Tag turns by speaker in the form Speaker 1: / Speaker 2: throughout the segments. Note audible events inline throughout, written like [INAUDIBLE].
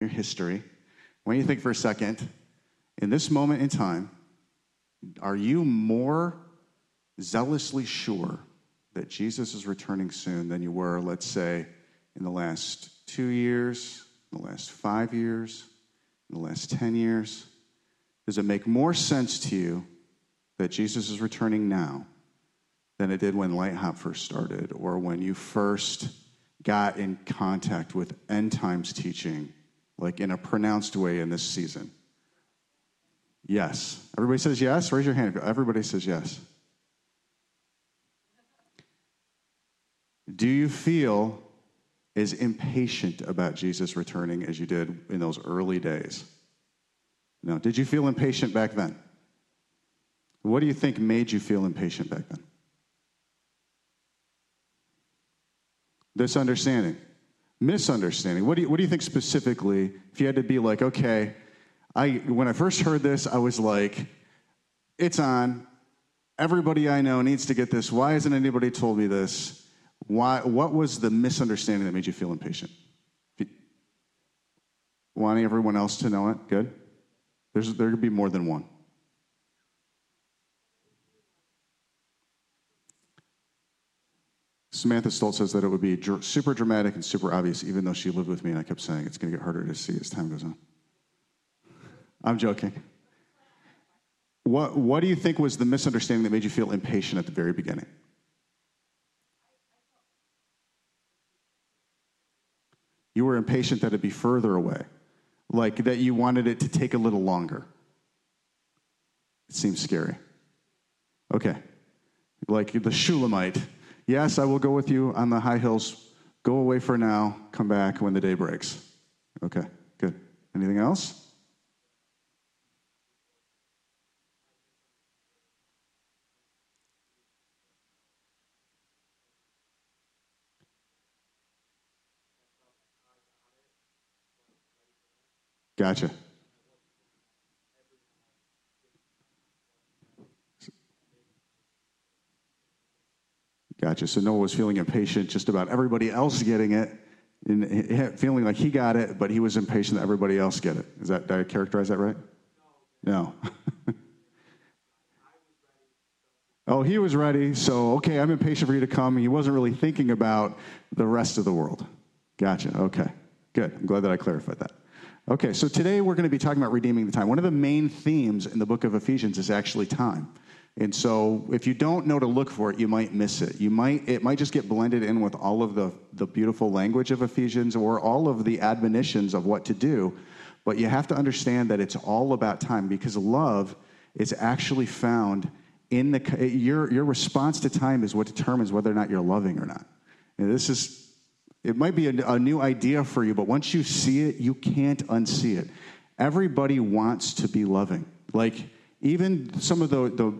Speaker 1: your history, when you think for a second, in this moment in time, are you more zealously sure that Jesus is returning soon than you were, let's say, in the last two years, the last five years, the last 10 years? Does it make more sense to you that Jesus is returning now than it did when Light Hop first started or when you first got in contact with end times teaching, like in a pronounced way in this season? Yes. Everybody says yes? Raise your hand. Everybody says yes. Do you feel as impatient about Jesus returning as you did in those early days? No. Did you feel impatient back then? What do you think made you feel impatient back then? This understanding, misunderstanding. What do you, what do you think specifically? If you had to be like, okay, I when I first heard this, I was like, it's on. Everybody I know needs to get this. Why hasn't anybody told me this? Why, what was the misunderstanding that made you feel impatient? Wanting everyone else to know it? Good. There's, there could be more than one. Samantha Stolz says that it would be dr- super dramatic and super obvious, even though she lived with me, and I kept saying it's going to get harder to see as time goes on. I'm joking. What, what do you think was the misunderstanding that made you feel impatient at the very beginning? You were impatient that it would be further away, like that you wanted it to take a little longer. It seems scary. Okay. Like the Shulamite. Yes, I will go with you on the high hills. Go away for now. Come back when the day breaks. Okay, good. Anything else? Gotcha. Gotcha. So Noah was feeling impatient just about everybody else getting it, and feeling like he got it, but he was impatient that everybody else get it. Is that did I characterize that right? No. [LAUGHS] oh, he was ready. So okay, I'm impatient for you to come. He wasn't really thinking about the rest of the world. Gotcha. Okay. Good. I'm glad that I clarified that. Okay, so today we're going to be talking about redeeming the time. One of the main themes in the book of Ephesians is actually time. And so if you don't know to look for it, you might miss it. You might it might just get blended in with all of the, the beautiful language of Ephesians or all of the admonitions of what to do. But you have to understand that it's all about time because love is actually found in the your your response to time is what determines whether or not you're loving or not. And this is it might be a, a new idea for you, but once you see it, you can't unsee it. Everybody wants to be loving. Like, even some of the, the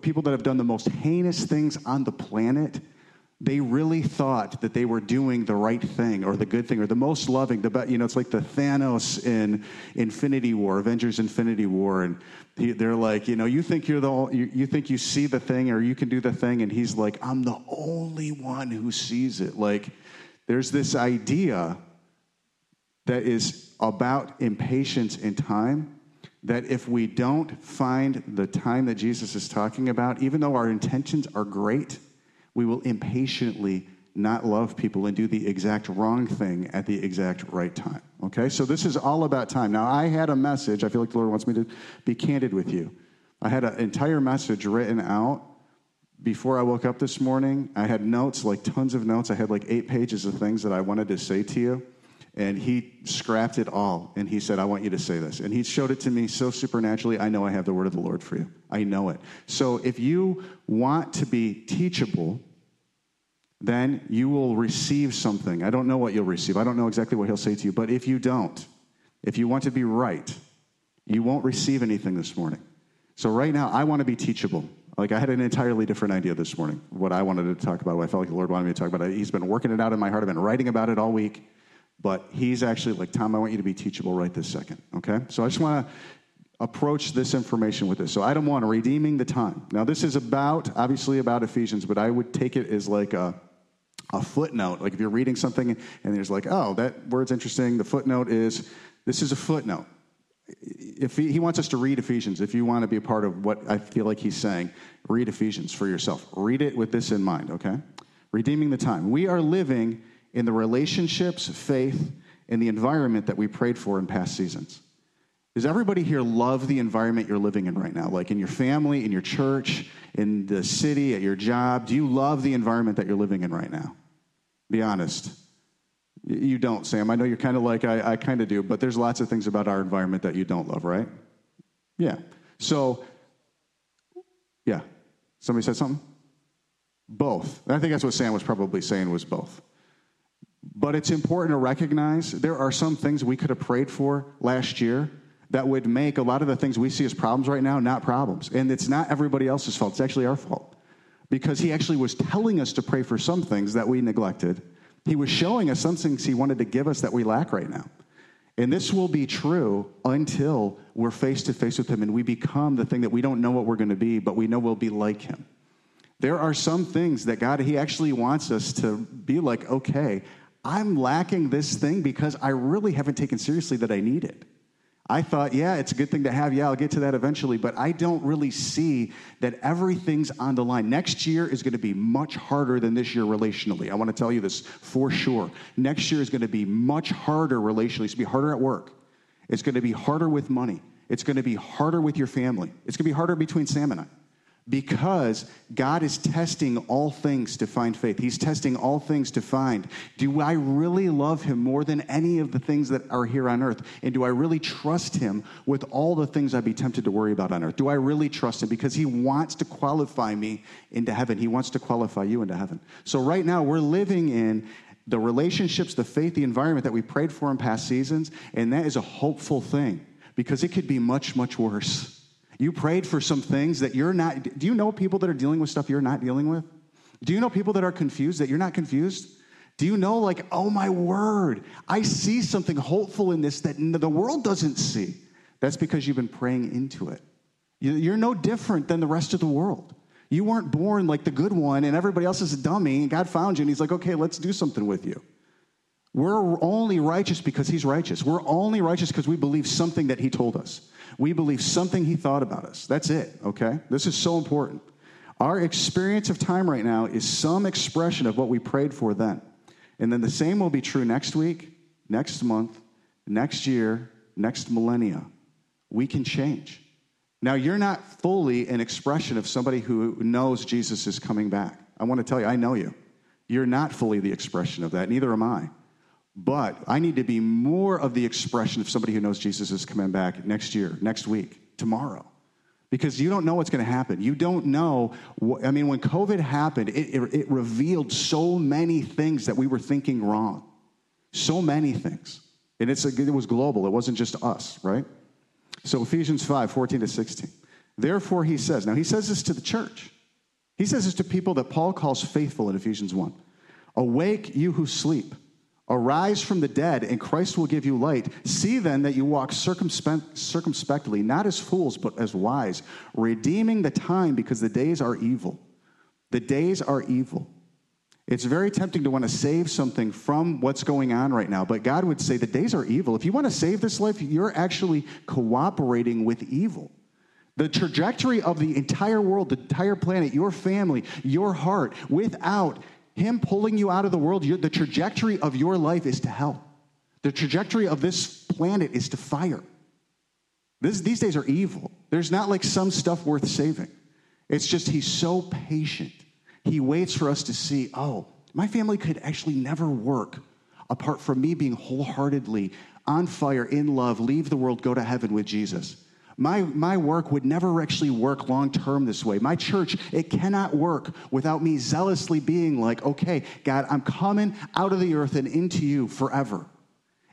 Speaker 1: people that have done the most heinous things on the planet, they really thought that they were doing the right thing or the good thing or the most loving. The be- you know, it's like the Thanos in Infinity War, Avengers Infinity War, and he, they're like, you know, you think you're the you, you think you see the thing or you can do the thing, and he's like, I'm the only one who sees it. Like there's this idea that is about impatience in time that if we don't find the time that Jesus is talking about, even though our intentions are great, we will impatiently not love people and do the exact wrong thing at the exact right time. Okay? So this is all about time. Now, I had a message. I feel like the Lord wants me to be candid with you. I had an entire message written out before I woke up this morning, I had notes, like tons of notes. I had like eight pages of things that I wanted to say to you. And he scrapped it all. And he said, I want you to say this. And he showed it to me so supernaturally. I know I have the word of the Lord for you. I know it. So if you want to be teachable, then you will receive something. I don't know what you'll receive. I don't know exactly what he'll say to you. But if you don't, if you want to be right, you won't receive anything this morning. So right now, I want to be teachable. Like I had an entirely different idea this morning, what I wanted to talk about, what I felt like the Lord wanted me to talk about. He's been working it out in my heart. I've been writing about it all week. But he's actually like, Tom, I want you to be teachable right this second. Okay? So I just want to approach this information with this. So item one, redeeming the time. Now this is about, obviously about Ephesians, but I would take it as like a a footnote. Like if you're reading something and there's like, oh, that word's interesting. The footnote is This is a footnote. If he, he wants us to read Ephesians, if you want to be a part of what I feel like he's saying, read Ephesians for yourself. Read it with this in mind, okay? Redeeming the time. We are living in the relationships, faith, and the environment that we prayed for in past seasons. Does everybody here love the environment you're living in right now? Like in your family, in your church, in the city, at your job? Do you love the environment that you're living in right now? Be honest. You don't, Sam. I know you're kind of like, I, I kind of do, but there's lots of things about our environment that you don't love, right? Yeah. So, yeah. Somebody said something? Both. I think that's what Sam was probably saying was both. But it's important to recognize there are some things we could have prayed for last year that would make a lot of the things we see as problems right now not problems. And it's not everybody else's fault, it's actually our fault. Because he actually was telling us to pray for some things that we neglected he was showing us some things He wanted to give us that we lack right now. And this will be true until we're face to face with Him and we become the thing that we don't know what we're going to be, but we know we'll be like Him. There are some things that God, He actually wants us to be like, okay, I'm lacking this thing because I really haven't taken seriously that I need it. I thought, yeah, it's a good thing to have. Yeah, I'll get to that eventually. But I don't really see that everything's on the line. Next year is going to be much harder than this year relationally. I want to tell you this for sure. Next year is going to be much harder relationally. It's going to be harder at work. It's going to be harder with money. It's going to be harder with your family. It's going to be harder between Sam and I because God is testing all things to find faith. He's testing all things to find do I really love Him more than any of the things that are here on earth? And do I really trust Him with all the things I'd be tempted to worry about on earth? Do I really trust Him? Because He wants to qualify me into heaven, He wants to qualify you into heaven. So, right now, we're living in the relationships, the faith, the environment that we prayed for in past seasons, and that is a hopeful thing because it could be much, much worse. You prayed for some things that you're not. Do you know people that are dealing with stuff you're not dealing with? Do you know people that are confused that you're not confused? Do you know, like, oh my word, I see something hopeful in this that the world doesn't see? That's because you've been praying into it. You're no different than the rest of the world. You weren't born like the good one and everybody else is a dummy, and God found you and He's like, okay, let's do something with you. We're only righteous because He's righteous. We're only righteous because we believe something that He told us. We believe something he thought about us. That's it, okay? This is so important. Our experience of time right now is some expression of what we prayed for then. And then the same will be true next week, next month, next year, next millennia. We can change. Now, you're not fully an expression of somebody who knows Jesus is coming back. I want to tell you, I know you. You're not fully the expression of that, neither am I. But I need to be more of the expression of somebody who knows Jesus is coming back next year, next week, tomorrow. Because you don't know what's going to happen. You don't know. What, I mean, when COVID happened, it, it, it revealed so many things that we were thinking wrong. So many things. And it's a, it was global, it wasn't just us, right? So Ephesians 5 14 to 16. Therefore, he says, now he says this to the church. He says this to people that Paul calls faithful in Ephesians 1. Awake, you who sleep. Arise from the dead, and Christ will give you light. See then that you walk circumspect, circumspectly, not as fools, but as wise, redeeming the time because the days are evil. The days are evil. It's very tempting to want to save something from what's going on right now, but God would say the days are evil. If you want to save this life, you're actually cooperating with evil. The trajectory of the entire world, the entire planet, your family, your heart, without him pulling you out of the world, the trajectory of your life is to hell. The trajectory of this planet is to fire. This, these days are evil. There's not like some stuff worth saving. It's just he's so patient. He waits for us to see, oh, my family could actually never work apart from me being wholeheartedly on fire, in love, leave the world, go to heaven with Jesus. My, my work would never actually work long term this way. My church, it cannot work without me zealously being like, okay, God, I'm coming out of the earth and into you forever.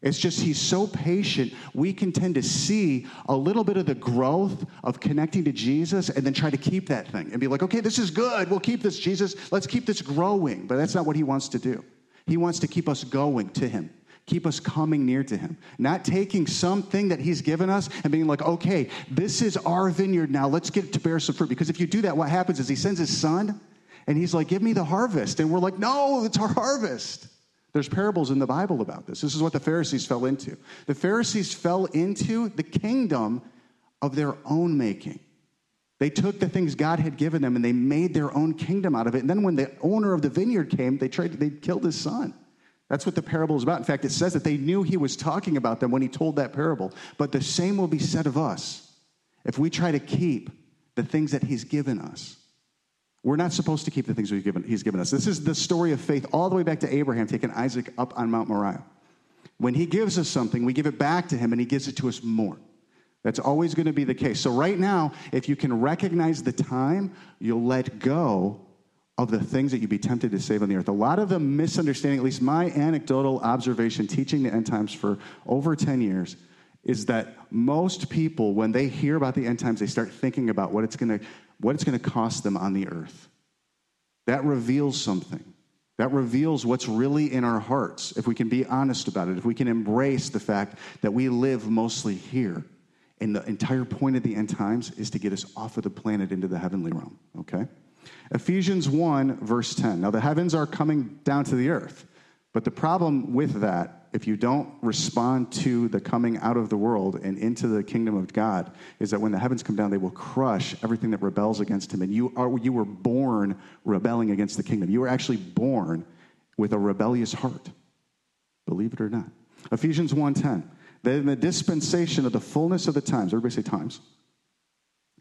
Speaker 1: It's just he's so patient, we can tend to see a little bit of the growth of connecting to Jesus and then try to keep that thing and be like, okay, this is good. We'll keep this, Jesus. Let's keep this growing. But that's not what he wants to do. He wants to keep us going to him keep us coming near to him. Not taking something that he's given us and being like, okay, this is our vineyard now. Let's get it to bear some fruit. Because if you do that, what happens is he sends his son and he's like, give me the harvest. And we're like, no, it's our harvest. There's parables in the Bible about this. This is what the Pharisees fell into. The Pharisees fell into the kingdom of their own making. They took the things God had given them and they made their own kingdom out of it. And then when the owner of the vineyard came, they tried they killed his son. That's what the parable is about. In fact, it says that they knew he was talking about them when he told that parable. But the same will be said of us if we try to keep the things that he's given us. We're not supposed to keep the things given, he's given us. This is the story of faith all the way back to Abraham taking Isaac up on Mount Moriah. When he gives us something, we give it back to him and he gives it to us more. That's always going to be the case. So, right now, if you can recognize the time, you'll let go of the things that you'd be tempted to save on the earth. A lot of the misunderstanding, at least my anecdotal observation teaching the end times for over 10 years, is that most people, when they hear about the end times, they start thinking about what it's going to, what it's going to cost them on the earth. That reveals something. That reveals what's really in our hearts, if we can be honest about it, if we can embrace the fact that we live mostly here. And the entire point of the end times is to get us off of the planet into the heavenly realm, okay? Ephesians 1, verse 10. Now, the heavens are coming down to the earth, but the problem with that, if you don't respond to the coming out of the world and into the kingdom of God, is that when the heavens come down, they will crush everything that rebels against Him. And you, are, you were born rebelling against the kingdom. You were actually born with a rebellious heart, believe it or not. Ephesians 1:10 that in the dispensation of the fullness of the times, everybody say times,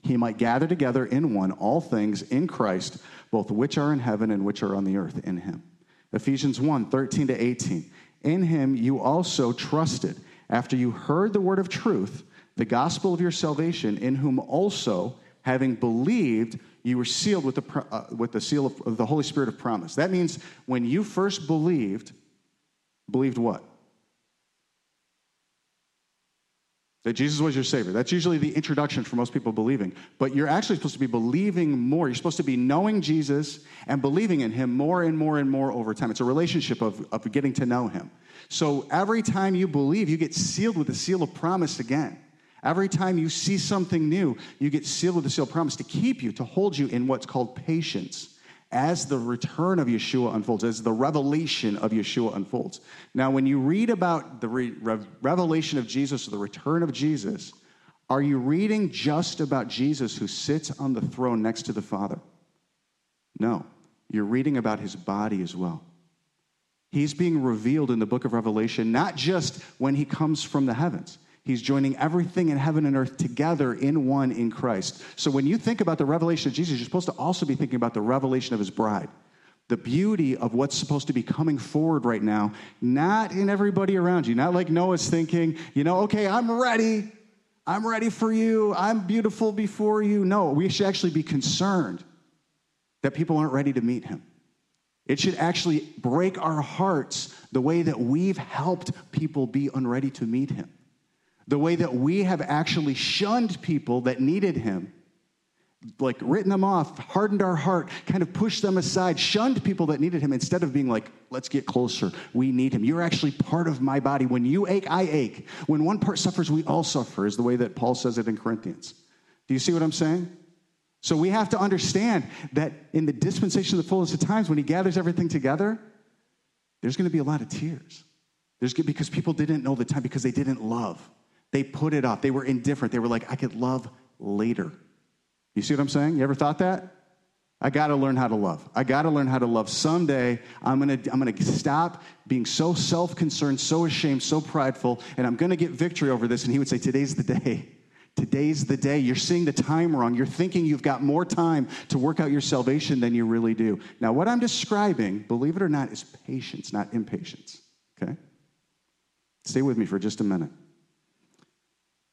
Speaker 1: he might gather together in one all things in Christ, both which are in heaven and which are on the earth in him. Ephesians 1 13 to 18. In him you also trusted, after you heard the word of truth, the gospel of your salvation, in whom also, having believed, you were sealed with the, uh, with the seal of, of the Holy Spirit of promise. That means when you first believed, believed what? That Jesus was your Savior. That's usually the introduction for most people believing. But you're actually supposed to be believing more. You're supposed to be knowing Jesus and believing in Him more and more and more over time. It's a relationship of, of getting to know Him. So every time you believe, you get sealed with the seal of promise again. Every time you see something new, you get sealed with the seal of promise to keep you, to hold you in what's called patience as the return of Yeshua unfolds, as the revelation of Yeshua unfolds. Now, when you read about the re- revelation of Jesus or the return of Jesus, are you reading just about Jesus who sits on the throne next to the Father? No, you're reading about his body as well. He's being revealed in the book of Revelation, not just when he comes from the heavens. He's joining everything in heaven and earth together in one in Christ. So when you think about the revelation of Jesus, you're supposed to also be thinking about the revelation of his bride. The beauty of what's supposed to be coming forward right now, not in everybody around you, not like Noah's thinking, you know, okay, I'm ready. I'm ready for you. I'm beautiful before you. No, we should actually be concerned that people aren't ready to meet him. It should actually break our hearts the way that we've helped people be unready to meet him the way that we have actually shunned people that needed him, like written them off, hardened our heart, kind of pushed them aside, shunned people that needed him instead of being like, let's get closer. We need him. You're actually part of my body. When you ache, I ache. When one part suffers, we all suffer, is the way that Paul says it in Corinthians. Do you see what I'm saying? So we have to understand that in the dispensation of the fullness of times, when he gathers everything together, there's going to be a lot of tears. There's because people didn't know the time because they didn't love. They put it off. They were indifferent. They were like, I could love later. You see what I'm saying? You ever thought that? I got to learn how to love. I got to learn how to love. Someday, I'm going to I'm to stop being so self-concerned, so ashamed, so prideful, and I'm going to get victory over this. And he would say, Today's the day. Today's the day. You're seeing the time wrong. You're thinking you've got more time to work out your salvation than you really do. Now, what I'm describing, believe it or not, is patience, not impatience. Okay? Stay with me for just a minute.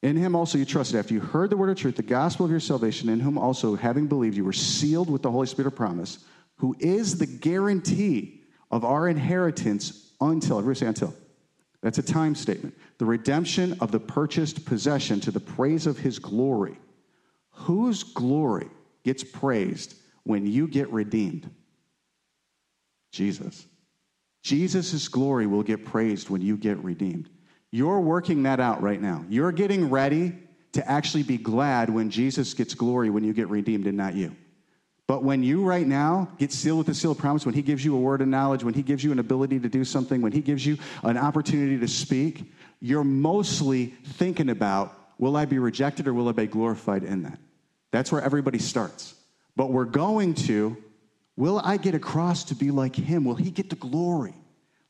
Speaker 1: In him also you trusted after you heard the word of truth, the gospel of your salvation, in whom also, having believed, you were sealed with the Holy Spirit of promise, who is the guarantee of our inheritance until, everybody say until. That's a time statement. The redemption of the purchased possession to the praise of his glory. Whose glory gets praised when you get redeemed? Jesus. Jesus' glory will get praised when you get redeemed. You're working that out right now. You're getting ready to actually be glad when Jesus gets glory when you get redeemed and not you. But when you right now get sealed with the seal of promise, when He gives you a word of knowledge, when He gives you an ability to do something, when He gives you an opportunity to speak, you're mostly thinking about will I be rejected or will I be glorified in that? That's where everybody starts. But we're going to will I get across to be like Him? Will He get the glory?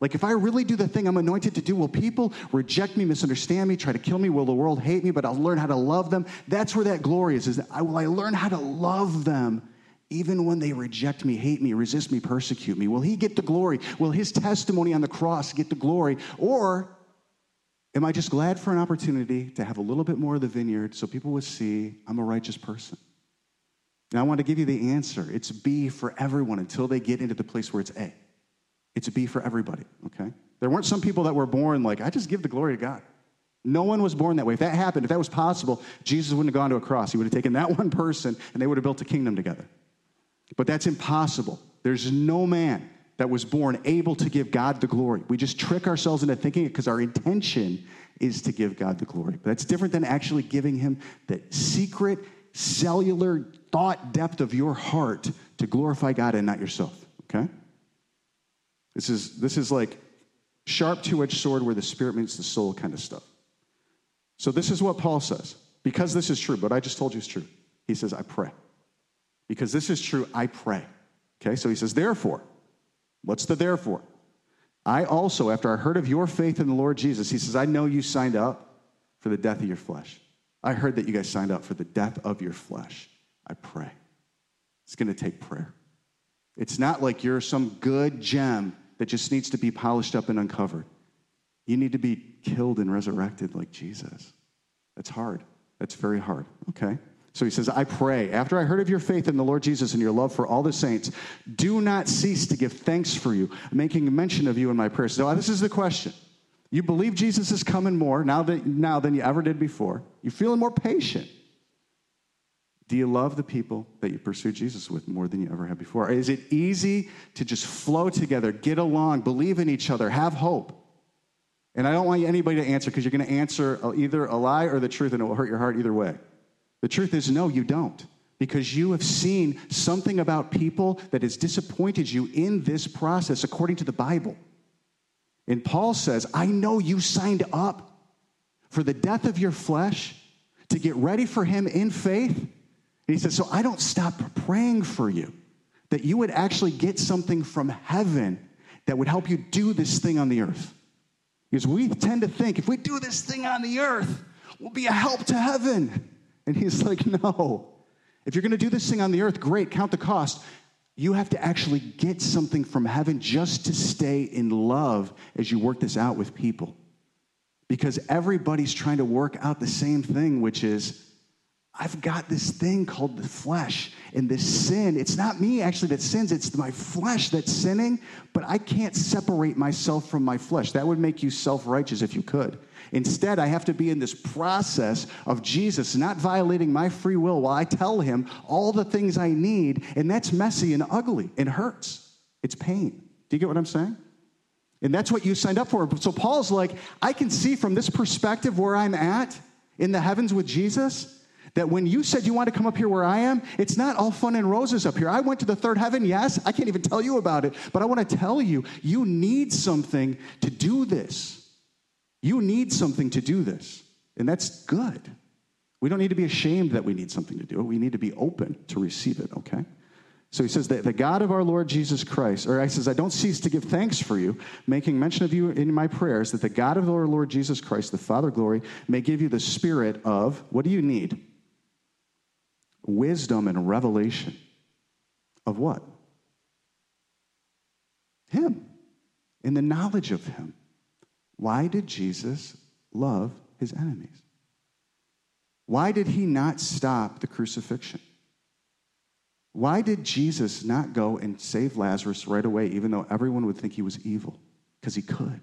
Speaker 1: Like, if I really do the thing I'm anointed to do, will people reject me, misunderstand me, try to kill me? Will the world hate me? But I'll learn how to love them. That's where that glory is. Is that I, will I learn how to love them even when they reject me, hate me, resist me, persecute me? Will he get the glory? Will his testimony on the cross get the glory? Or am I just glad for an opportunity to have a little bit more of the vineyard so people would see I'm a righteous person? Now, I want to give you the answer. It's B for everyone until they get into the place where it's A. It's a B for everybody, okay? There weren't some people that were born like, I just give the glory to God. No one was born that way. If that happened, if that was possible, Jesus wouldn't have gone to a cross. He would have taken that [LAUGHS] one person and they would have built a kingdom together. But that's impossible. There's no man that was born able to give God the glory. We just trick ourselves into thinking it because our intention is to give God the glory. But that's different than actually giving Him the secret, cellular thought depth of your heart to glorify God and not yourself, okay? This is, this is like sharp two edged sword where the spirit meets the soul kind of stuff. So, this is what Paul says. Because this is true, but I just told you it's true. He says, I pray. Because this is true, I pray. Okay, so he says, therefore, what's the therefore? I also, after I heard of your faith in the Lord Jesus, he says, I know you signed up for the death of your flesh. I heard that you guys signed up for the death of your flesh. I pray. It's going to take prayer. It's not like you're some good gem that just needs to be polished up and uncovered. You need to be killed and resurrected like Jesus. That's hard. That's very hard, okay? So he says, I pray, after I heard of your faith in the Lord Jesus and your love for all the saints, do not cease to give thanks for you, making mention of you in my prayers. So this is the question. You believe Jesus is coming more now, that, now than you ever did before. You're feeling more patient. Do you love the people that you pursue Jesus with more than you ever have before? Is it easy to just flow together, get along, believe in each other, have hope? And I don't want anybody to answer because you're going to answer either a lie or the truth, and it will hurt your heart either way. The truth is, no, you don't. Because you have seen something about people that has disappointed you in this process according to the Bible. And Paul says, I know you signed up for the death of your flesh to get ready for him in faith and he says, So I don't stop praying for you that you would actually get something from heaven that would help you do this thing on the earth. Because we tend to think if we do this thing on the earth, we'll be a help to heaven. And he's [LAUGHS] like, No. If you're going to do this thing on the earth, great, count the cost. You have to actually get something from heaven just to stay in love as you work this out with people. Because everybody's trying to work out the same thing, which is I've got this thing called the flesh and this sin. It's not me actually that sins, it's my flesh that's sinning, but I can't separate myself from my flesh. That would make you self righteous if you could. Instead, I have to be in this process of Jesus not violating my free will while I tell him all the things I need, and that's messy and ugly and hurts. It's pain. Do you get what I'm saying? And that's what you signed up for. So Paul's like, I can see from this perspective where I'm at in the heavens with Jesus that when you said you want to come up here where I am, it's not all fun and roses up here. I went to the third heaven, yes. I can't even tell you about it, but I want to tell you, you need something to do this. You need something to do this. And that's good. We don't need to be ashamed that we need something to do it. We need to be open to receive it, okay? So he says that the God of our Lord Jesus Christ, or I says, I don't cease to give thanks for you, making mention of you in my prayers, that the God of our Lord Jesus Christ, the Father glory, may give you the spirit of what do you need? Wisdom and revelation of what? Him, in the knowledge of Him. Why did Jesus love His enemies? Why did He not stop the crucifixion? Why did Jesus not go and save Lazarus right away, even though everyone would think he was evil? Because he could.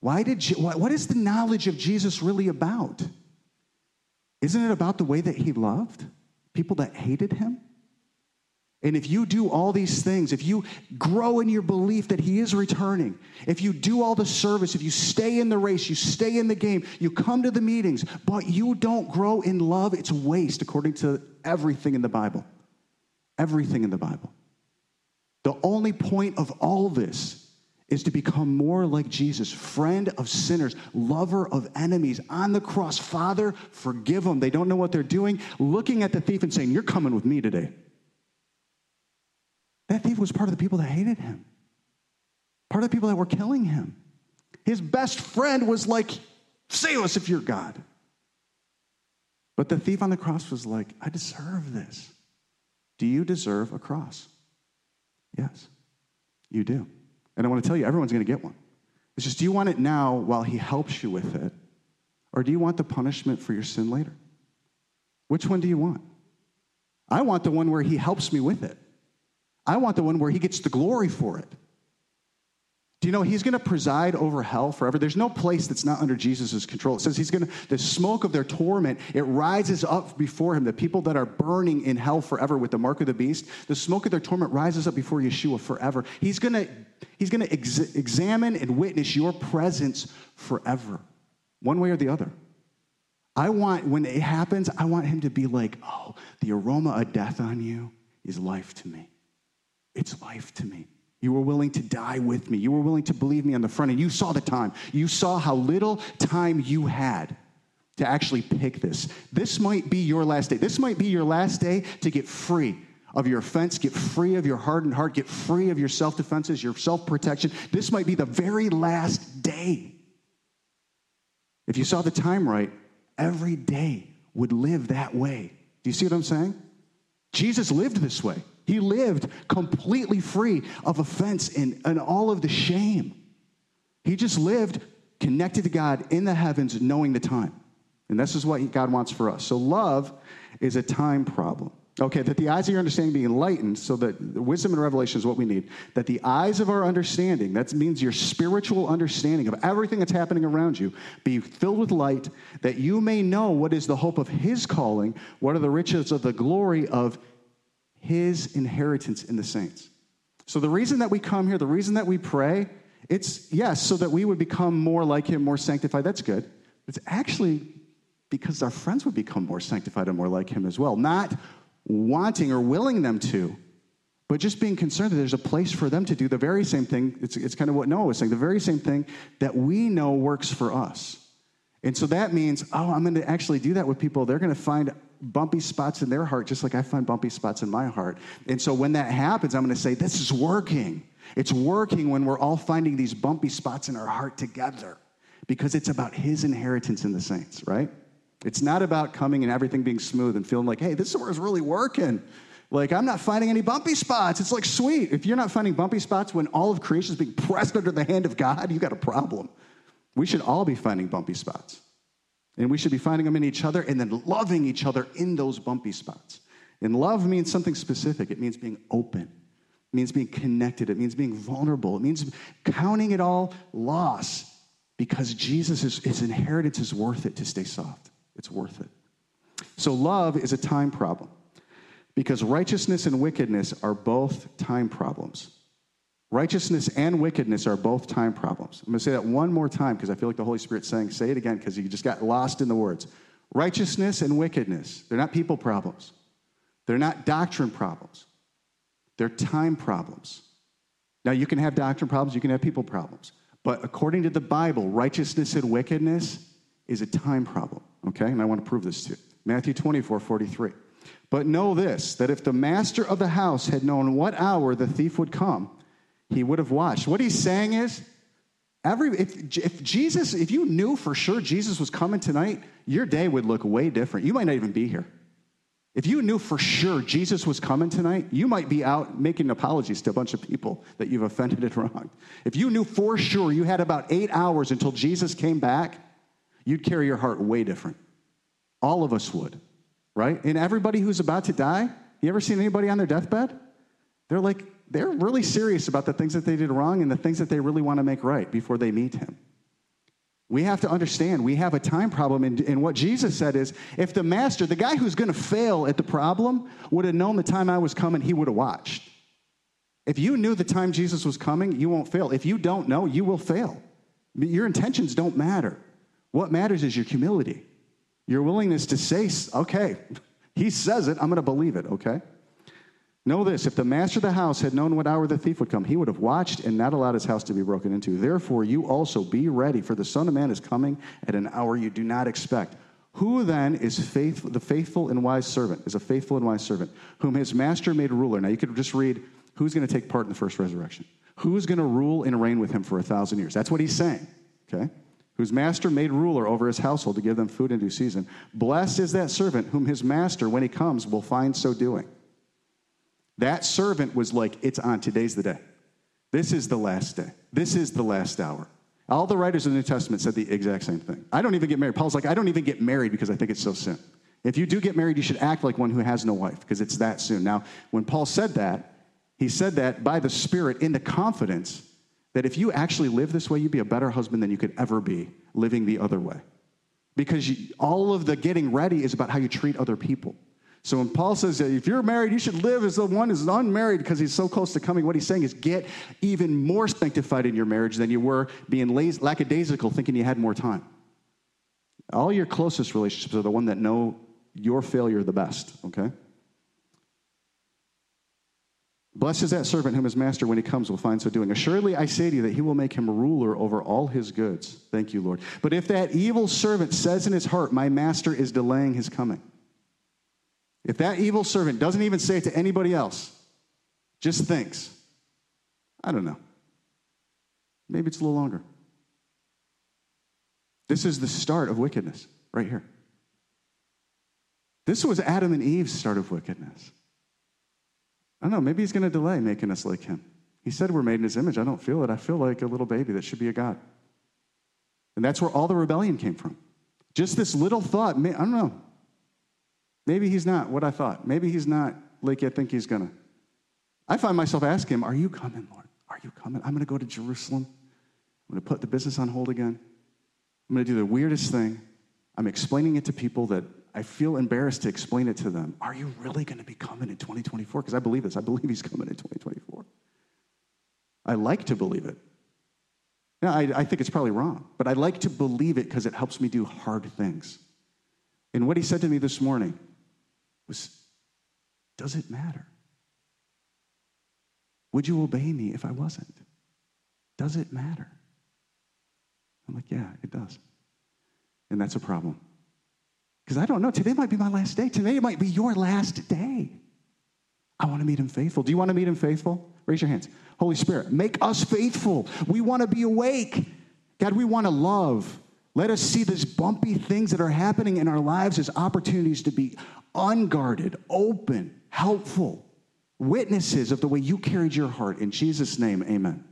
Speaker 1: Why did, what is the knowledge of Jesus really about? Isn't it about the way that he loved people that hated him? And if you do all these things, if you grow in your belief that he is returning, if you do all the service, if you stay in the race, you stay in the game, you come to the meetings, but you don't grow in love, it's waste according to everything in the Bible. everything in the Bible. The only point of all this is to become more like Jesus, friend of sinners, lover of enemies, on the cross. Father, forgive them. They don't know what they're doing. Looking at the thief and saying, You're coming with me today. That thief was part of the people that hated him, part of the people that were killing him. His best friend was like, Save us if you're God. But the thief on the cross was like, I deserve this. Do you deserve a cross? Yes, you do. And I want to tell you, everyone's going to get one. It's just, do you want it now while he helps you with it? Or do you want the punishment for your sin later? Which one do you want? I want the one where he helps me with it. I want the one where he gets the glory for it. Do you know he's going to preside over hell forever? There's no place that's not under Jesus' control. It says he's going to, the smoke of their torment, it rises up before him. The people that are burning in hell forever with the mark of the beast, the smoke of their torment rises up before Yeshua forever. He's going to, he's going to ex- examine and witness your presence forever, one way or the other. I want, when it happens, I want him to be like, oh, the aroma of death on you is life to me. It's life to me. You were willing to die with me. You were willing to believe me on the front, and you saw the time. You saw how little time you had to actually pick this. This might be your last day. This might be your last day to get free of your offense, get free of your hardened heart, get free of your self defenses, your self protection. This might be the very last day. If you saw the time right, every day would live that way. Do you see what I'm saying? Jesus lived this way. He lived completely free of offense and, and all of the shame. He just lived connected to God in the heavens, knowing the time. And this is what God wants for us. So, love is a time problem. Okay, that the eyes of your understanding be enlightened, so that wisdom and revelation is what we need. That the eyes of our understanding, that means your spiritual understanding of everything that's happening around you, be filled with light, that you may know what is the hope of his calling, what are the riches of the glory of his inheritance in the saints. So the reason that we come here, the reason that we pray, it's yes, so that we would become more like him, more sanctified. That's good. It's actually because our friends would become more sanctified and more like him as well. Not wanting or willing them to, but just being concerned that there's a place for them to do the very same thing. It's, it's kind of what Noah was saying, the very same thing that we know works for us. And so that means, oh, I'm going to actually do that with people. They're going to find bumpy spots in their heart, just like I find bumpy spots in my heart. And so when that happens, I'm going to say, This is working. It's working when we're all finding these bumpy spots in our heart together because it's about His inheritance in the saints, right? It's not about coming and everything being smooth and feeling like, hey, this is really working. Like, I'm not finding any bumpy spots. It's like, sweet. If you're not finding bumpy spots when all of creation is being pressed under the hand of God, you got a problem. We should all be finding bumpy spots. And we should be finding them in each other and then loving each other in those bumpy spots. And love means something specific. It means being open. It means being connected. It means being vulnerable. It means counting it all loss because Jesus' is, his inheritance is worth it to stay soft. It's worth it. So love is a time problem because righteousness and wickedness are both time problems. Righteousness and wickedness are both time problems. I'm going to say that one more time because I feel like the Holy Spirit's saying, say it again because you just got lost in the words. Righteousness and wickedness, they're not people problems. They're not doctrine problems. They're time problems. Now, you can have doctrine problems, you can have people problems. But according to the Bible, righteousness and wickedness is a time problem, okay? And I want to prove this to you. Matthew 24, 43. But know this, that if the master of the house had known what hour the thief would come, he would have watched. What he's saying is, every if, if Jesus, if you knew for sure Jesus was coming tonight, your day would look way different. You might not even be here. If you knew for sure Jesus was coming tonight, you might be out making apologies to a bunch of people that you've offended and [LAUGHS] wronged. If you knew for sure you had about eight hours until Jesus came back, you'd carry your heart way different. All of us would, right? And everybody who's about to die, you ever seen anybody on their deathbed? They're like, they're really serious about the things that they did wrong and the things that they really want to make right before they meet him. We have to understand we have a time problem. And, and what Jesus said is if the master, the guy who's going to fail at the problem, would have known the time I was coming, he would have watched. If you knew the time Jesus was coming, you won't fail. If you don't know, you will fail. Your intentions don't matter. What matters is your humility, your willingness to say, okay, [LAUGHS] he says it, I'm going to believe it, okay? Know this if the master of the house had known what hour the thief would come, he would have watched and not allowed his house to be broken into. Therefore, you also be ready, for the Son of Man is coming at an hour you do not expect. Who then is faithful, the faithful and wise servant, is a faithful and wise servant, whom his master made ruler? Now, you could just read who's going to take part in the first resurrection? Who's going to rule and reign with him for a thousand years? That's what he's saying, okay? Whose master made ruler over his household to give them food in due season. Blessed is that servant whom his master, when he comes, will find so doing. That servant was like, it's on, today's the day. This is the last day. This is the last hour. All the writers of the New Testament said the exact same thing. I don't even get married. Paul's like, I don't even get married because I think it's so soon. If you do get married, you should act like one who has no wife because it's that soon. Now, when Paul said that, he said that by the Spirit in the confidence that if you actually live this way, you'd be a better husband than you could ever be living the other way. Because you, all of the getting ready is about how you treat other people. So when Paul says that if you're married, you should live as the one who's unmarried because he's so close to coming, what he's saying is get even more sanctified in your marriage than you were being lazy, lackadaisical, thinking you had more time. All your closest relationships are the one that know your failure the best, okay? Blessed is that servant whom his master, when he comes, will find so doing. Assuredly, I say to you that he will make him ruler over all his goods. Thank you, Lord. But if that evil servant says in his heart, My master is delaying his coming, if that evil servant doesn't even say it to anybody else, just thinks, I don't know. Maybe it's a little longer. This is the start of wickedness right here. This was Adam and Eve's start of wickedness. I don't know, maybe he's going to delay making us like him. He said we're made in his image. I don't feel it. I feel like a little baby that should be a God. And that's where all the rebellion came from. Just this little thought, I don't know, Maybe he's not what I thought. Maybe he's not like I think he's to. I find myself asking him, Are you coming, Lord? Are you coming? I'm to go to Jerusalem. I'm to put the business on hold again. I'm to do the weirdest thing. I'm explaining it to people that I feel embarrassed to explain it to them. Are you really to be coming in 2024? Because I believe this. I believe he's coming in 2024. I like to believe it. Now, I, I think it's probably wrong, but I like to believe it because it helps me do hard things. And what he said to me this morning was Does it matter? Would you obey me if I wasn't? Does it matter? I'm like, Yeah, it does. And that's a problem. Because I don't know. Today might be my last day. Today might be your last day. I want to meet him faithful. Do you want to meet him faithful? Raise your hands. Holy Spirit, make us faithful. We want to be awake. God, we want to love. Let us see these bumpy things that are happening in our lives as opportunities to be unguarded, open, helpful witnesses of the way you carried your heart. In Jesus' name, amen.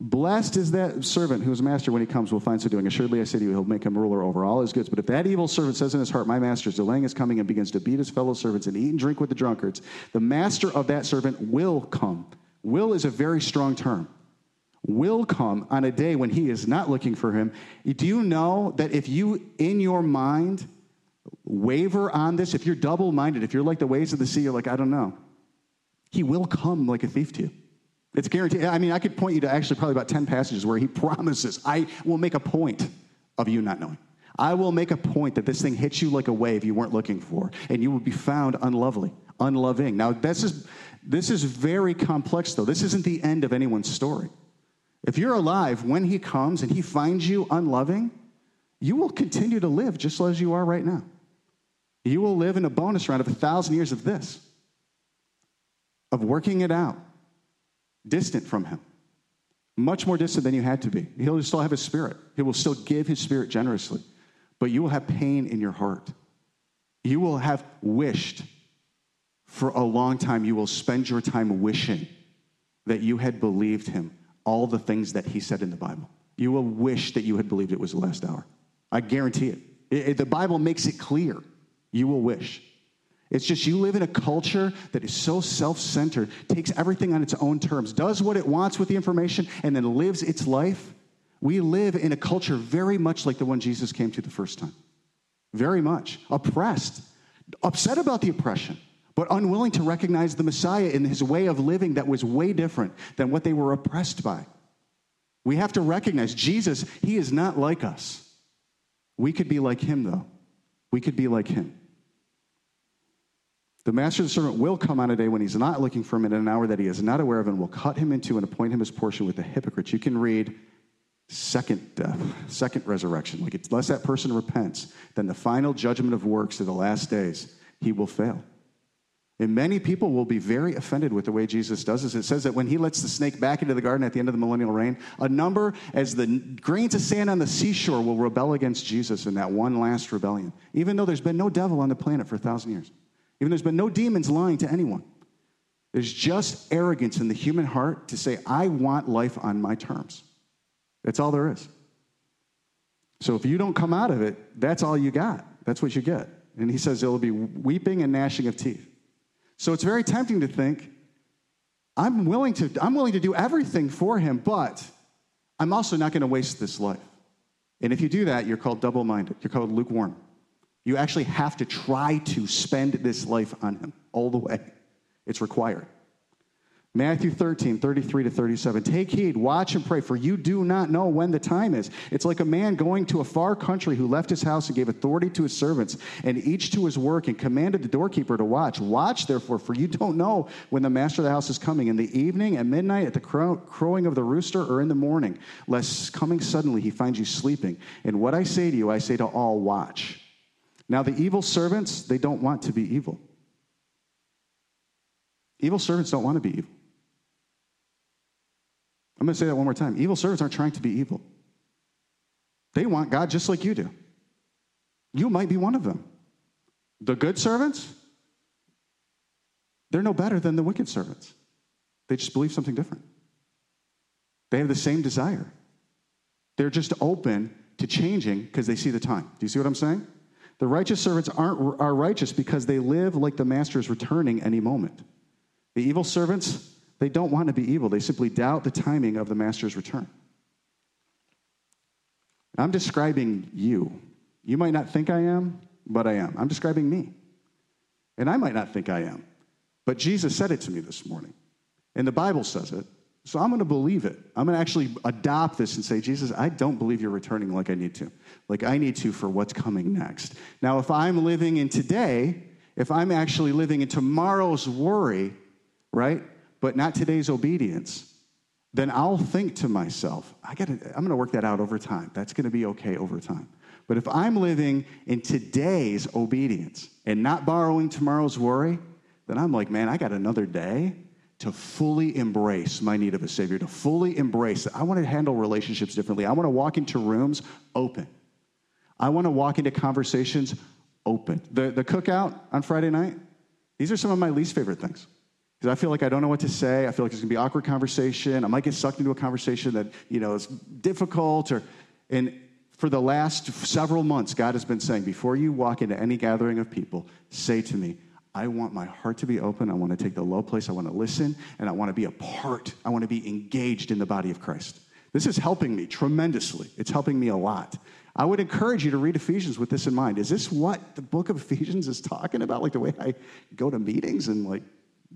Speaker 1: Blessed is that servant whose master, when he comes, will find so doing. Assuredly, I say to you, he'll make him ruler over all his goods. But if that evil servant says in his heart, My master is delaying his coming, and begins to beat his fellow servants and eat and drink with the drunkards, the master of that servant will come. Will is a very strong term. Will come on a day when he is not looking for him. Do you know that if you, in your mind, waver on this, if you're double minded, if you're like the waves of the sea, you're like, I don't know, he will come like a thief to you. It's guaranteed. I mean, I could point you to actually probably about 10 passages where he [LAUGHS] promises, I will make a point of you not knowing. I will make a point that this thing hits you like a wave you weren't looking for, and you will be found unlovely, unloving. Now, this is, this is very complex, though. This isn't the end of anyone's story. If you're alive when he comes and he finds you unloving, you will continue to live just as you are right now. You will live in a bonus round of a thousand years of this, of working it out, distant from Him, much more distant than you had to be. He'll still have His Spirit, He will still give His Spirit generously, but you will have pain in your heart. You will have wished for a long time, you will spend your time wishing that you had believed Him all the things that He said in the Bible. You will wish that you had believed it was the last hour. I guarantee it. it, it the Bible makes it clear you will wish. It's just you live in a culture that is so self centered, takes everything on its own terms, does what it wants with the information, and then lives its life. We live in a culture very much like the one Jesus came to the first time. Very much. Oppressed, upset about the oppression, but unwilling to recognize the Messiah in his way of living that was way different than what they were oppressed by. We have to recognize Jesus, he is not like us. We could be like him, though. We could be like him. The master of the servant will come on a day when he's not looking for him in an hour that he is not aware of and will cut him into and appoint him his portion with the hypocrites. You can read second death, second resurrection. Like unless that person repents, then the final judgment of works to the last days, he will fail. And many people will be very offended with the way Jesus does this. It says that when he lets the snake back into the garden at the end of the millennial reign, a number as the grains of sand on the seashore will rebel against Jesus in that one last rebellion, even though there's been no devil on the planet for a thousand years, even though there's been no demons lying to anyone. There's just arrogance in the human heart to say, I want life on my terms. That's all there is. So if you don't come out of it, that's all you got. That's what you get. And he says it'll be weeping and gnashing of teeth. So it's very tempting to think, I'm willing to, I'm willing to do everything for him, but I'm also not going to waste this life. And if you do that, you're called double minded. You're called lukewarm. You actually have to try to spend this life on him all the way. It's required. Matthew 13, 33 to 37. Take heed, watch and pray, for you do not know when the time is. It's like a man going to a far country who left his house and gave authority to his servants, and each to his work, and commanded the doorkeeper to watch. Watch, therefore, for you don't know when the master of the house is coming, in the evening, at midnight, at the crow- crowing of the rooster, or in the morning, lest coming suddenly he finds you sleeping. And what I say to you, I say to all, watch. Now, the evil servants, they don't want to be evil. Evil servants don't want to be evil. I'm going to say that one more time. Evil servants aren't trying to be evil, they want God just like you do. You might be one of them. The good servants, they're no better than the wicked servants. They just believe something different. They have the same desire. They're just open to changing because they see the time. Do you see what I'm saying? The righteous servants aren't are righteous because they live like the master is returning any moment. The evil servants, they don't want to be evil. They simply doubt the timing of the master's return. I'm describing you. You might not think I am, but I am. I'm describing me. And I might not think I am, but Jesus said it to me this morning. And the Bible says it. So I'm going to believe it. I'm going to actually adopt this and say, Jesus, I don't believe you're returning like I need to. Like I need to for what's coming next. Now, if I'm living in today, if I'm actually living in tomorrow's worry, right? But not today's obedience, then I'll think to myself, I got I'm going to work that out over time. That's going to be okay over time. But if I'm living in today's obedience and not borrowing tomorrow's worry, then I'm like, man, I got another day to fully embrace my need of a Savior, to fully embrace it. I want to handle relationships differently. I want to walk into rooms open. I want to walk into conversations open. The, the cookout on Friday night, these are some of my least favorite things because I feel like I don't know what to say. I feel like it's going to be awkward conversation. I might get sucked into a conversation that you know is difficult. Or and for the last several months, God has been saying, before you walk into any gathering of people, say to me, I want my heart to be open. I want to take the low place. I want to listen, and I want to be a part. I want to be engaged in the body of Christ. This is helping me tremendously. It's helping me a lot. I would encourage you to read Ephesians with this in mind. Is this what the book of Ephesians is talking about? Like the way I go to meetings and like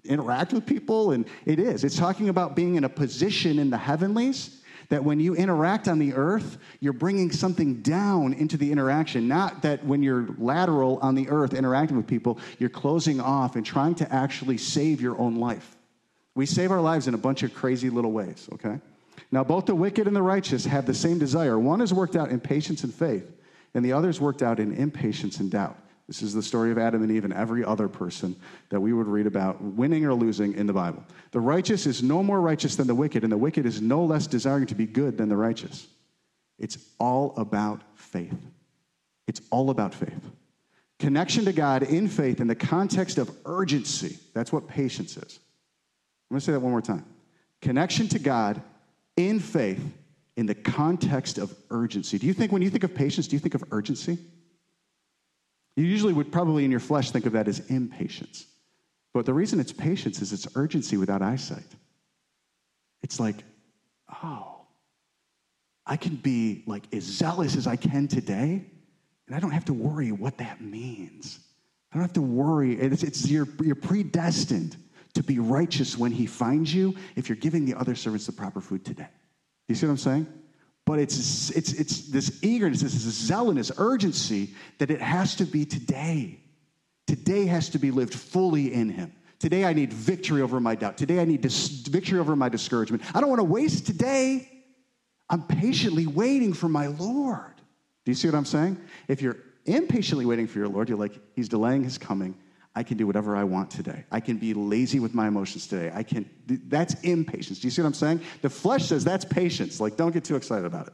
Speaker 1: interact with people. And it is. It's talking about being in a position in the heavenlies that when you interact on the earth, you're bringing something down into the interaction. Not that when you're lateral on the earth interacting with people, you're closing off and trying to actually save your own life. We save our lives in a bunch of crazy little ways, okay? Now, both the wicked and the righteous have the same desire. One is worked out in patience and faith, and the other is worked out in impatience and doubt. This is the story of Adam and Eve and every other person that we would read about, winning or losing in the Bible. The righteous is no more righteous than the wicked, and the wicked is no less desiring to be good than the righteous. It's all about faith. It's all about faith. Connection to God in faith in the context of urgency. That's what patience is. I'm going to say that one more time. Connection to God in faith in the context of urgency. Do you think, when you think of patience, do you think of urgency? You usually would probably in your flesh think of that as impatience. But the reason it's patience is it's urgency without eyesight. It's like, oh, I can be like as zealous as I can today, and I don't have to worry what that means. I don't have to worry. It's, it's you're, you're predestined to be righteous when he finds you if you're giving the other servants the proper food today. You see what I'm saying? But it's, it's, it's this eagerness, this zealous urgency that it has to be today. Today has to be lived fully in Him. Today I need victory over my doubt. Today I need dis- victory over my discouragement. I don't want to waste today. I'm patiently waiting for my Lord. Do you see what I'm saying? If you're impatiently waiting for your Lord, you're like, He's delaying His coming. I can do whatever I want today. I can be lazy with my emotions today. I can, that's impatience. Do you see what I'm saying? The flesh says that's patience. Like, don't get too excited about it.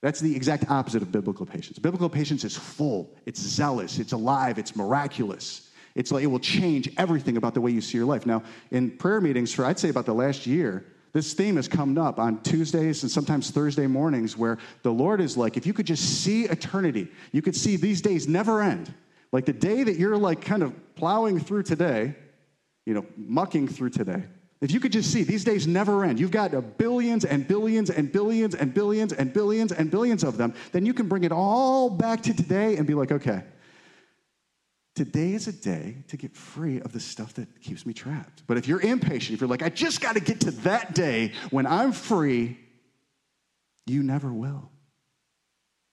Speaker 1: That's the exact opposite of biblical patience. Biblical patience is full, it's zealous, it's alive, it's miraculous. It's like it will change everything about the way you see your life. Now, in prayer meetings for I'd say about the last year, this theme has come up on Tuesdays and sometimes Thursday mornings where the Lord is like, if you could just see eternity, you could see these days never end. Like the day that you're like kind of plowing through today, you know, mucking through today. If you could just see, these days never end. You've got billions and billions and billions and billions and billions and billions of them. Then you can bring it all back to today and be like, okay, today is a day to get free of the stuff that keeps me trapped. But if you're impatient, if you're like, I just got to get to that day when I'm free, you never will.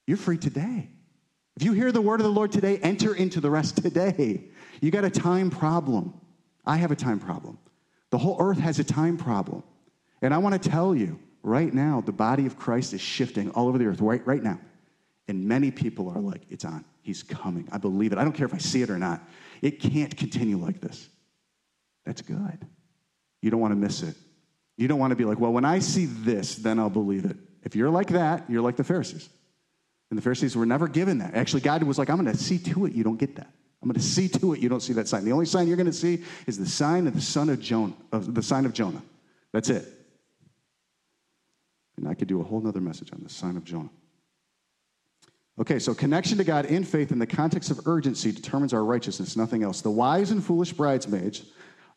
Speaker 1: You're free today. If you hear the word of the Lord today, enter into the rest today. You got a time problem. I have a time problem. The whole earth has a time problem. And I want to tell you right now, the body of Christ is shifting all over the earth right, right now. And many people are like, it's on. He's coming. I believe it. I don't care if I see it or not. It can't continue like this. That's good. You don't want to miss it. You don't want to be like, well, when I see this, then I'll believe it. If you're like that, you're like the Pharisees. And the Pharisees were never given that. Actually, God was like, I'm going to see to it you don't get that. I'm going to see to it you don't see that sign. The only sign you're going to see is the sign of the son of Jonah, of the sign of Jonah. That's it. And I could do a whole other message on the sign of Jonah. Okay, so connection to God in faith in the context of urgency determines our righteousness, nothing else. The wise and foolish bridesmaids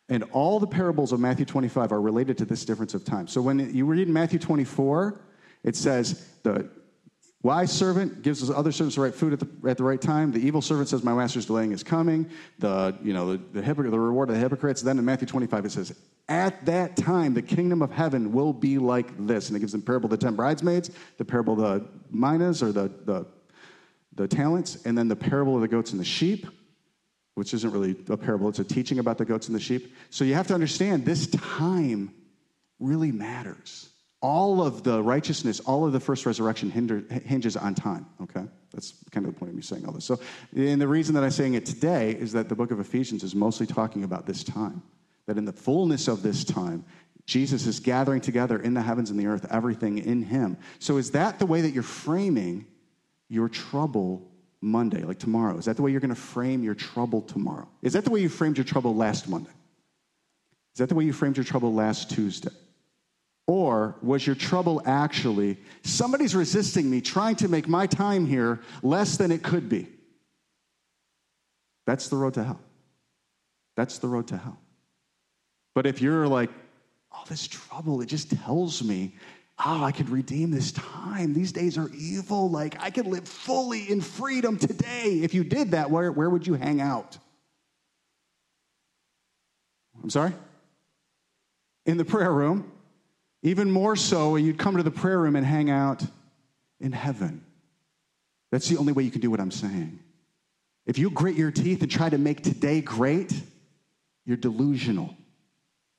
Speaker 1: and all the parables of Matthew 25 are related to this difference of time. So when you read in Matthew 24, it says the Wise servant gives his other servants the right food at the, at the right time. The evil servant says, My master's delaying his coming. The, you know, the, the, hypocrite, the reward of the hypocrites. Then in Matthew 25, it says, At that time, the kingdom of heaven will be like this. And it gives them parable of the ten bridesmaids, the parable of the minas or the, the, the talents, and then the parable of the goats and the sheep, which isn't really a parable, it's a teaching about the goats and the sheep. So you have to understand this time really matters all of the righteousness, all of the first resurrection hinder, hinges on time, okay? That's kind of the point of me saying all this. So, and the reason that I'm saying it today is that the book of Ephesians is mostly talking about this time. That in the fullness of this time, Jesus is gathering together in the heavens and the earth, everything in him. So, is that the way that you're framing your trouble Monday, like tomorrow? Is that the way you're going to frame your trouble tomorrow? Is that the way you framed your trouble last Monday? Is that the way you framed your trouble last Tuesday? Or was your trouble actually somebody's resisting me, trying to make my time here less than it could be? That's the road to hell. That's the road to hell. But if you're like, all oh, this trouble, it just tells me, oh, I could redeem this time. These days are evil. Like, I could live fully in freedom today. If you did that, where, where would you hang out? I'm sorry? In the prayer room. Even more so, you'd come to the prayer room and hang out in heaven. That's the only way you can do what I'm saying. If you grit your teeth and try to make today great, you're delusional.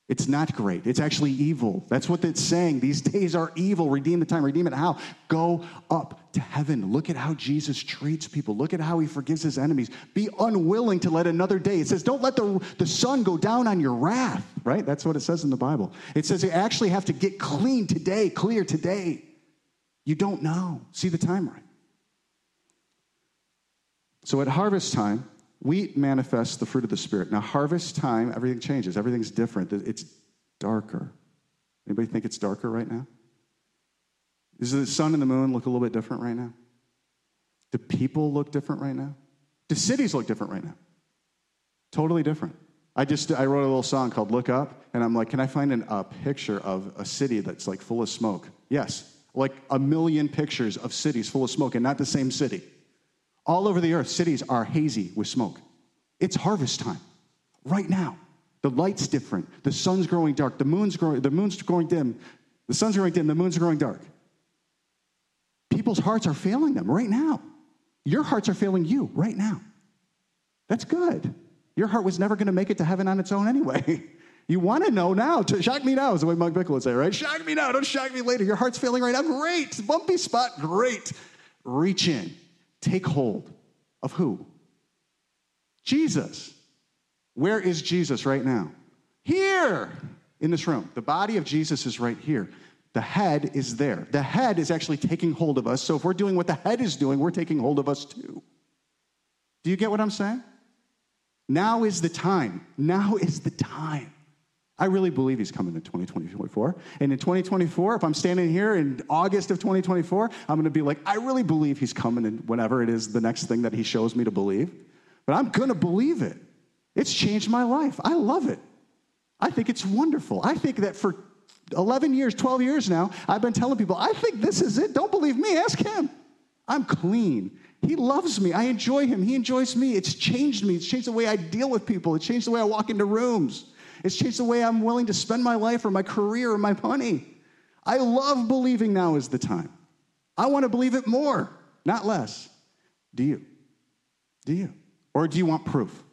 Speaker 1: It's not great. It's actually evil. That's what it's saying. These days are evil. Redeem the time. Redeem it how? Go up to heaven. Look at how Jesus treats people. Look at how he forgives his enemies. Be unwilling to let another day. It says, don't let the, the sun go down on your wrath, right? That's what it says in the Bible. It says you actually have to get clean today, clear today. You don't know. See the time right. So at harvest time, Wheat manifests the fruit of the Spirit. Now, harvest time, everything changes. Everything's different. It's darker. Anybody think it's darker right now? Does the sun and the moon look a little bit different right now? Do people look different right now? Do cities look different right now? Totally different. I just I wrote a little song called "Look Up," and I'm like, can I find an, a picture of a city that's like full of smoke? Yes, like a million pictures of cities full of smoke, and not the same city. All over the earth, cities are hazy with smoke. It's harvest time right now. The light's different. The sun's growing dark. The moon's growing, the moon's growing dim. The sun's growing dim. The moon's growing dark. People's hearts are failing them right now. Your hearts are failing you right now. That's good. Your heart was never going to make it to heaven on its own anyway. [LAUGHS] You want to know now. To Shock me now is the way Mike Bickle would say, right? Shock me now. Don't shock me later. Your heart's failing right now. Great. Bumpy spot. Great. Reach in. Take hold of who? Jesus. Where is Jesus right now? Here in this room. The body of Jesus is right here. The head is there. The head is actually taking hold of us. So if we're doing what the head is doing, we're taking hold of us too. Do you get what I'm saying? Now is the time. Now is the time. I really believe he's coming in 2024. And in 2024, if I'm standing here in August of 2024, I'm going to be like, I really believe he's coming in whenever it is the next thing that he shows me to believe. But I'm going to believe it. It's changed my life. I love it. I think it's wonderful. I think that for 11 years, 12 years now, I've been telling people, I think this is it. Don't believe me, ask him. I'm clean. He loves me. I enjoy him. He enjoys me. It's changed me. It's changed the way I deal with people. It's changed the way I walk into rooms. It's changed the way I'm willing to spend my life or my career or my money. I love believing now is the time. I want to believe it more, not less. Do you? Do you? Or do you want proof?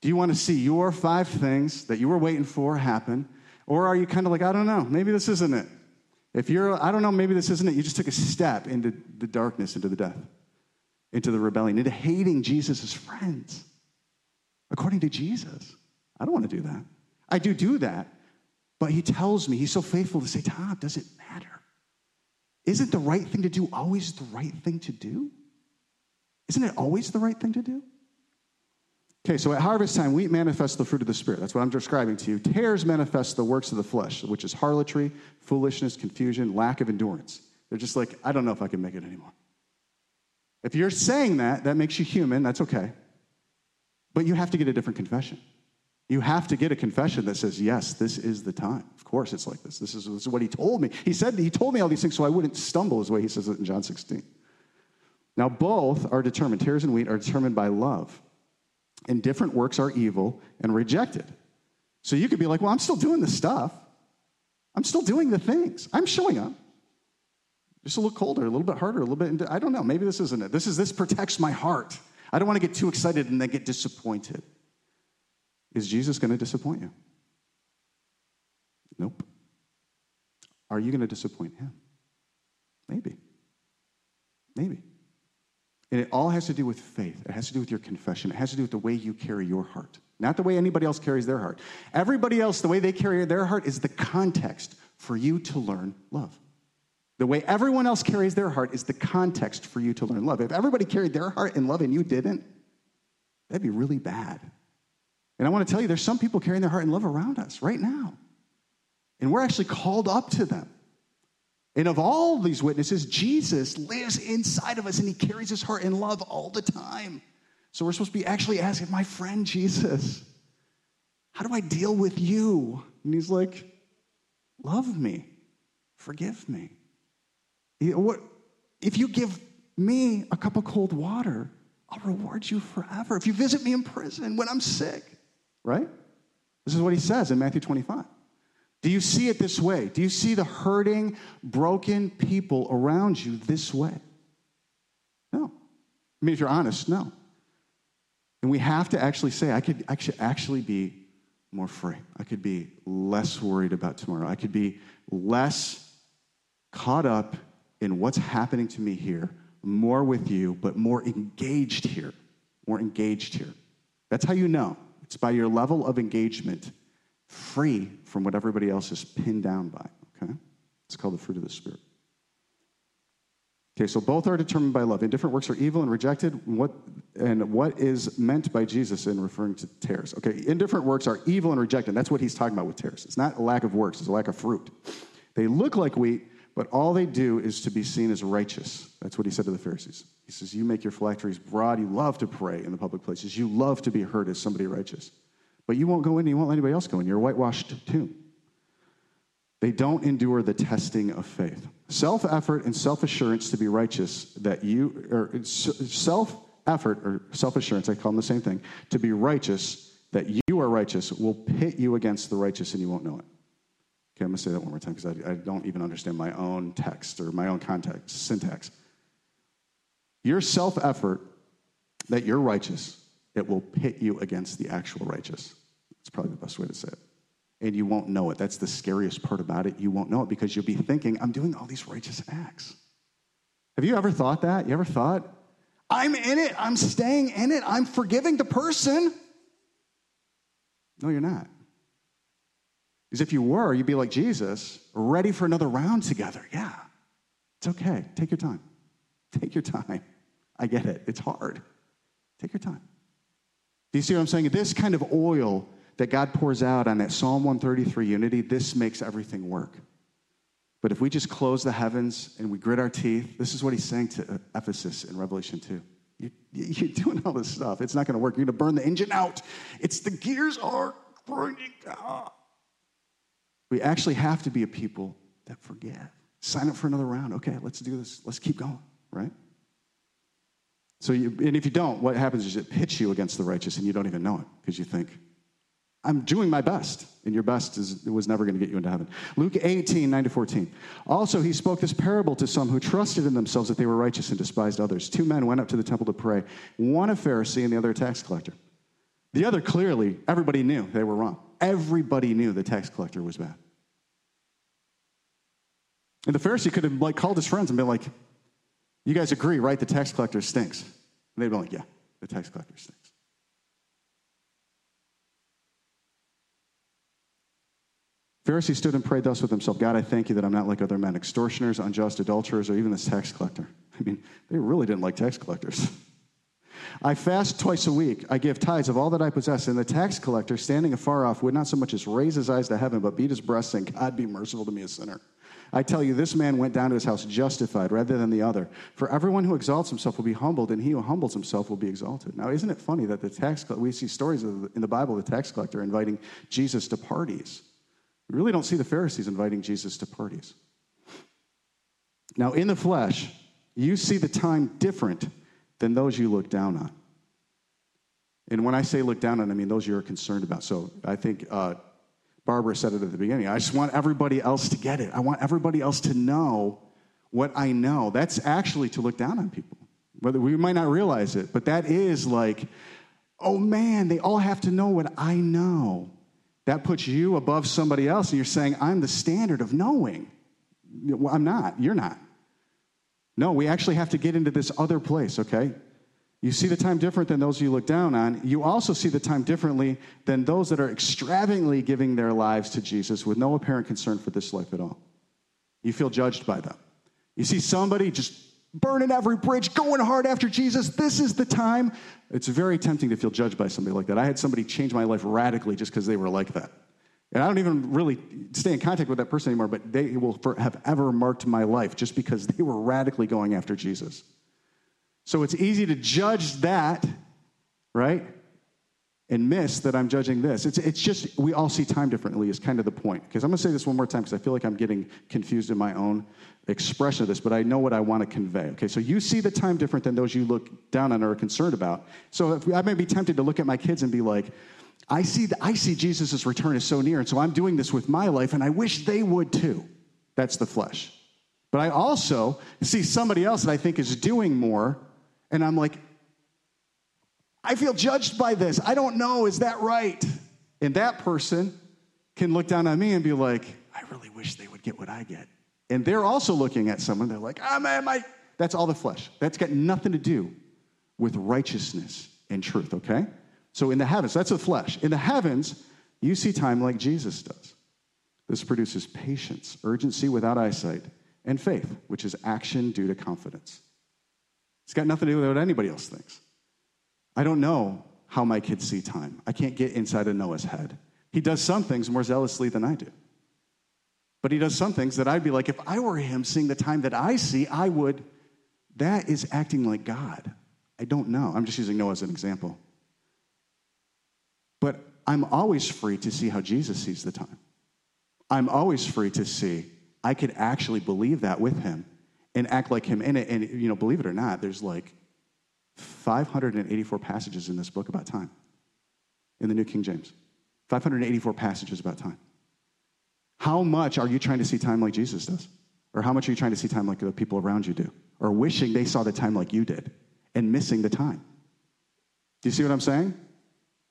Speaker 1: Do you want to see your five things that you were waiting for happen? Or are you kind of like, I don't know, maybe this isn't it? If you're, I don't know, maybe this isn't it, you just took a step into the darkness, into the death, into the rebellion, into hating Jesus' friends, according to Jesus. I don't want to do that. I do do that. But he tells me, he's so faithful to say, Tom, does it matter? Isn't the right thing to do always the right thing to do? Isn't it always the right thing to do? Okay, so at harvest time, wheat manifests the fruit of the Spirit. That's what I'm describing to you. Tares manifest the works of the flesh, which is harlotry, foolishness, confusion, lack of endurance. They're just like, I don't know if I can make it anymore. If you're saying that, that makes you human. That's okay. But you have to get a different confession. You have to get a confession that says, yes, this is the time. Of course it's like this. This is, this is what he told me. He said he told me all these things so I wouldn't stumble, is the way he says it in John 16. Now, both are determined, tares and wheat are determined by love. And different works are evil and rejected. So you could be like, well, I'm still doing the stuff. I'm still doing the things. I'm showing up. Just a little colder, a little bit harder, a little bit. I don't know. Maybe this isn't it. This is this protects my heart. I don't want to get too excited and then get disappointed. Is Jesus going to disappoint you? Nope. Are you going to disappoint him? Maybe. Maybe. And it all has to do with faith. It has to do with your confession. It has to do with the way you carry your heart, not the way anybody else carries their heart. Everybody else, the way they carry their heart is the context for you to learn love. The way everyone else carries their heart is the context for you to learn love. If everybody carried their heart in love and you didn't, that'd be really bad. And I want to tell you, there's some people carrying their heart and love around us right now. And we're actually called up to them. And of all these witnesses, Jesus lives inside of us and he carries his heart in love all the time. So we're supposed to be actually asking, my friend Jesus, how do I deal with you? And he's like, love me, forgive me. If you give me a cup of cold water, I'll reward you forever. If you visit me in prison when I'm sick, right? This is what he says in Matthew 25. Do you see it this way? Do you see the hurting, broken people around you this way? No. I mean, if you're honest, no. And we have to actually say, I could, actually be more free. I could be less worried about tomorrow. I could be less caught up in what's happening to me here, more with you, but more engaged here. More engaged here. That's how you know. It's by your level of engagement, free from what everybody else is pinned down by. Okay? It's called the fruit of the Spirit. Okay, so both are determined by love. Indifferent works are evil and rejected. What, and what is meant by Jesus in referring to tares? Okay, indifferent works are evil and rejected. That's what he's talking about with tares. It's not a lack of works, it's a lack of fruit. They look like wheat, but all they do is to be seen as righteous. That's what he said to the Pharisees. He says, You make your phylacteries broad. You love to pray in the public places. You love to be heard as somebody righteous. But you won't go in you won't let anybody else go in. You're a whitewashed tomb. They don't endure the testing of faith. Self effort and self assurance to be righteous, that you, or self effort or self assurance, I call them the same thing, to be righteous, that you are righteous, will pit you against the righteous and you won't know it. Okay, I'm going to say that one more time because I, I don't even understand my own text or my own context, syntax. Your self effort that you're righteous, it will pit you against the actual righteous. That's probably the best way to say it. And you won't know it. That's the scariest part about it. You won't know it because you'll be thinking, I'm doing all these righteous acts. Have you ever thought that? You ever thought, I'm in it, I'm staying in it, I'm forgiving the person? No, you're not. Because if you were, you'd be like Jesus, ready for another round together. Yeah, it's okay. Take your time. Take your time. I get it. It's hard. Take your time. Do you see what I'm saying? This kind of oil that God pours out on that Psalm 133 unity, this makes everything work. But if we just close the heavens and we grit our teeth, this is what he's saying to Ephesus in Revelation 2. You, you're doing all this stuff. It's not going to work. You're going to burn the engine out. It's the gears are grinding. Ah. We actually have to be a people that forgive. Sign up for another round. Okay, let's do this. Let's keep going, right? So, you, and if you don't, what happens is it pits you against the righteous and you don't even know it because you think, I'm doing my best, and your best is, was never going to get you into heaven. Luke 18, 9 to 14. Also, he spoke this parable to some who trusted in themselves that they were righteous and despised others. Two men went up to the temple to pray, one a Pharisee and the other a tax collector. The other clearly, everybody knew they were wrong. Everybody knew the tax collector was bad. And the Pharisee could have like called his friends and been like, You guys agree, right? The tax collector stinks. And they'd be like, Yeah, the tax collector stinks. Pharisee stood and prayed thus with himself God, I thank you that I'm not like other men, extortioners, unjust, adulterers, or even this tax collector. [LAUGHS] I mean, they really didn't like tax collectors. [LAUGHS] I fast twice a week. I give tithes of all that I possess. And the tax collector, standing afar off, would not so much as raise his eyes to heaven, but beat his breast, saying, God be merciful to me, a sinner. I tell you, this man went down to his house justified rather than the other. For everyone who exalts himself will be humbled, and he who humbles himself will be exalted. Now, isn't it funny that the tax we see stories in the Bible the tax collector inviting Jesus to parties? We really don't see the Pharisees inviting Jesus to parties. Now, in the flesh, you see the time different than those you look down on. And when I say look down on, I mean those you're concerned about. So I think uh, Barbara said it at the beginning. I just want everybody else to get it. I want everybody else to know what I know. That's actually to look down on people. Whether we might not realize it, but that is like, oh man, they all have to know what I know. That puts you above somebody else, and you're saying, I'm the standard of knowing. I'm not. You're not. No, we actually have to get into this other place, okay? You see the time different than those you look down on. You also see the time differently than those that are extravagantly giving their lives to Jesus with no apparent concern for this life at all. You feel judged by them. You see somebody just burning every bridge, going hard after Jesus. This is the time. It's very tempting to feel judged by somebody like that. I had somebody change my life radically just because they were like that. And I don't even really stay in contact with that person anymore, but they will have ever marked my life just because they were radically going after Jesus. So it's easy to judge that, right? And miss that I'm judging this. It's, it's just, we all see time differently, is kind of the point. Because I'm going to say this one more time because I feel like I'm getting confused in my own expression of this, but I know what I want to convey. Okay, so you see the time different than those you look down on or are concerned about. So if, I may be tempted to look at my kids and be like, I see, the, I see Jesus' return is so near, and so I'm doing this with my life, and I wish they would too. That's the flesh. But I also see somebody else that I think is doing more, and I'm like, I feel judged by this. I don't know, is that right? And that person can look down on me and be like, I really wish they would get what I get. And they're also looking at someone, they're like, ah, man, my, that's all the flesh. That's got nothing to do with righteousness and truth, okay? So in the heavens, that's the flesh. In the heavens, you see time like Jesus does. This produces patience, urgency without eyesight, and faith, which is action due to confidence. It's got nothing to do with what anybody else thinks. I don't know how my kids see time. I can't get inside of Noah's head. He does some things more zealously than I do. But he does some things that I'd be like, if I were him seeing the time that I see, I would. That is acting like God. I don't know. I'm just using Noah as an example. But I'm always free to see how Jesus sees the time. I'm always free to see I could actually believe that with him and act like him in it. And, you know, believe it or not, there's like 584 passages in this book about time in the New King James. 584 passages about time. How much are you trying to see time like Jesus does? Or how much are you trying to see time like the people around you do? Or wishing they saw the time like you did and missing the time? Do you see what I'm saying?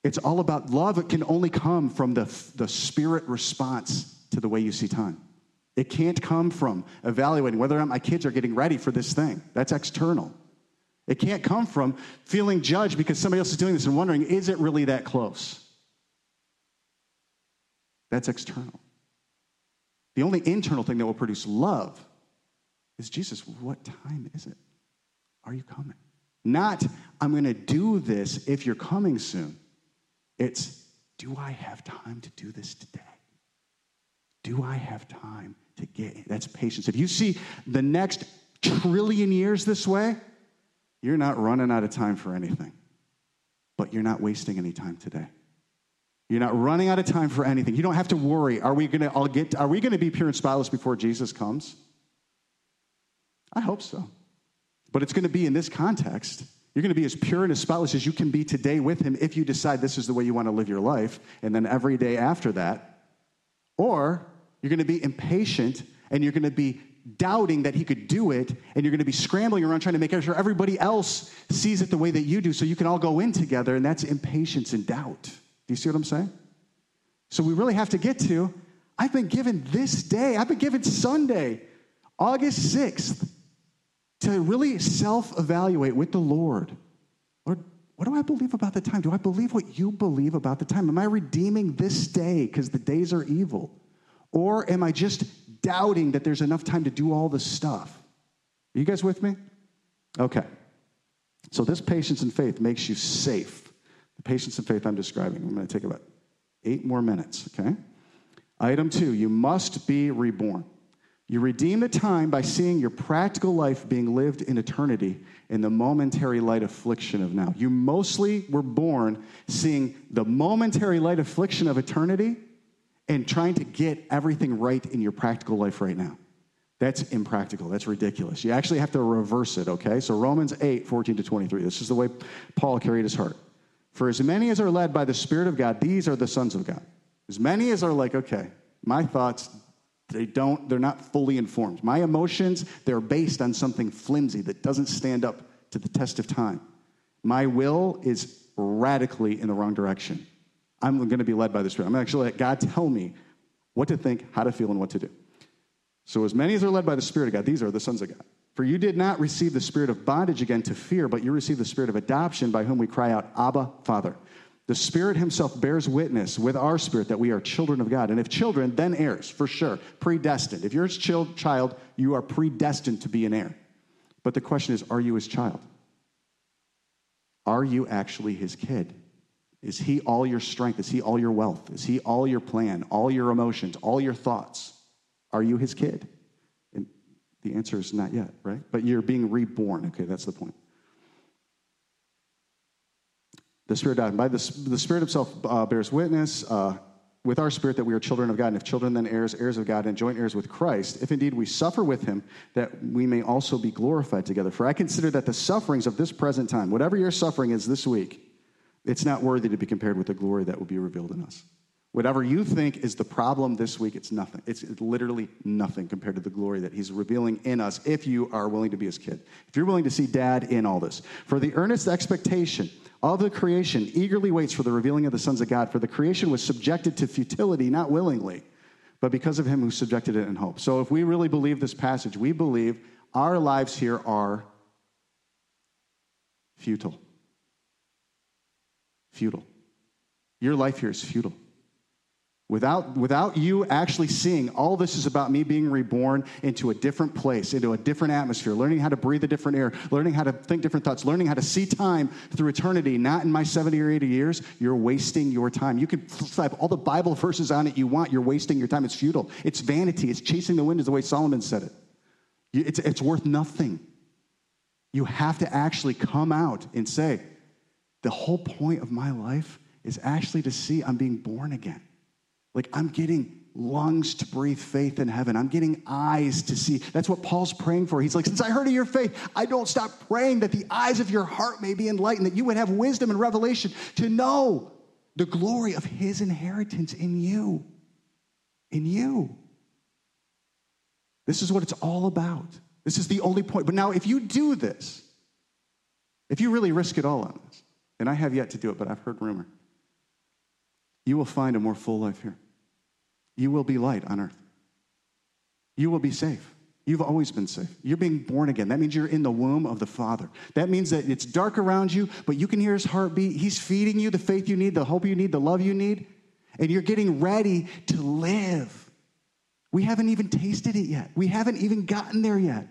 Speaker 1: It's all about love. It can only come from the, the spirit response to the way you see time. It can't come from evaluating whether or not my kids are getting ready for this thing. That's external. It can't come from feeling judged because somebody else is doing this and wondering, is it really that close? That's external. The only internal thing that will produce love is Jesus, what time is it? Are you coming? Not, I'm going to do this if you're coming soon. It's, do I have time to do this today? Do I have time to get? That's patience. If you see the next trillion years this way, you're not running out of time for anything. But you're not wasting any time today. You're not running out of time for anything. You don't have to worry. Are we going to all get are we to be pure and spotless before Jesus comes? I hope so. But it's to be in this context. You're going to be as pure and as spotless as you can be today with him if you decide this is the way you want to live your life and then every day after that. Or you're going to be impatient and you're going to be doubting that he could do it and you're going to be scrambling around trying to make sure everybody else sees it the way that you do so you can all go in together and that's impatience and doubt. Do you see what I'm saying? So we really have to get to I've been given this day, I've been given Sunday, August 6th, to really self evaluate with the Lord. Lord, what do I believe about the time? Do I believe what you believe about the time? Am I redeeming this day because the days are evil? Or am I just doubting that there's enough time to do all this stuff? Are you guys with me? Okay. So, this patience and faith makes you safe. The patience and faith I'm describing. I'm going to take about eight more minutes, okay? Item two, you must be reborn. You redeem the time by seeing your practical life being lived in eternity in the momentary light affliction of now. You mostly were born seeing the momentary light affliction of eternity and trying to get everything right in your practical life right now. That's impractical. That's ridiculous. You actually have to reverse it, okay? So Romans 8, 14 to 23. This is the way Paul carried his heart. For as many as are led by the Spirit of God, these are the sons of God. As many as are like, okay, my thoughts, they don't, they're not fully informed. My emotions, they're based on something flimsy that doesn't stand up to the test of time. My will is radically in the wrong direction. I'm going to be led by the Spirit. I'm going to actually let God tell me what to think, how to feel, and what to do. So, as many as are led by the Spirit of God, these are the sons of God. For you did not receive the spirit of bondage again to fear, but you received the spirit of adoption by whom we cry out, Abba, Father. The Spirit Himself bears witness with our spirit that we are children of God. And if children, then heirs, for sure, predestined. If you're His child, you are predestined to be an heir. But the question is, are you His child? Are you actually His kid? Is he all your strength? Is he all your wealth? Is he all your plan, all your emotions, all your thoughts? Are you his kid? And the answer is not yet, right? But you're being reborn. Okay, that's the point. The Spirit died. By the, the Spirit Himself uh, bears witness uh, with our spirit that we are children of God. And if children, then heirs, heirs of God, and joint heirs with Christ, if indeed we suffer with Him, that we may also be glorified together. For I consider that the sufferings of this present time, whatever your suffering is this week, it's not worthy to be compared with the glory that will be revealed in us. Whatever you think is the problem this week, it's nothing. It's literally nothing compared to the glory that He's revealing in us if you are willing to be His kid. If you're willing to see Dad in all this. For the earnest expectation of the creation eagerly waits for the revealing of the sons of God. For the creation was subjected to futility, not willingly, but because of Him who subjected it in hope. So if we really believe this passage, we believe our lives here are futile futile. Your life here is futile. Without, without you actually seeing all this is about me being reborn into a different place, into a different atmosphere, learning how to breathe a different air, learning how to think different thoughts, learning how to see time through eternity, not in my 70 or 80 years, you're wasting your time. You can slap all the Bible [LAUGHS] verses on it you want, you're wasting your time. It's futile. It's vanity. It's chasing the wind, is the way Solomon said it. It's, it's worth nothing. You have to actually come out and say, the whole point of my life is actually to see I'm being born again. Like I'm getting lungs to breathe faith in heaven. I'm getting eyes to see. That's what Paul's praying for. He's like, Since I heard of your faith, I don't stop praying that the eyes of your heart may be enlightened, that you would have wisdom and revelation to know the glory of his inheritance in you. In you. This is what it's all about. This is the only point. But now, if you do this, if you really risk it all on this, and I have yet to do it, but I've heard rumor. You will find a more full life here. You will be light on earth. You will be safe. You've always been safe. You're being born again. That means you're in the womb of the Father. That means that it's dark around you, but you can hear his heartbeat. He's feeding you the faith you need, the hope you need, the love you need, and you're getting ready to live. We haven't even tasted it yet. We haven't even gotten there yet.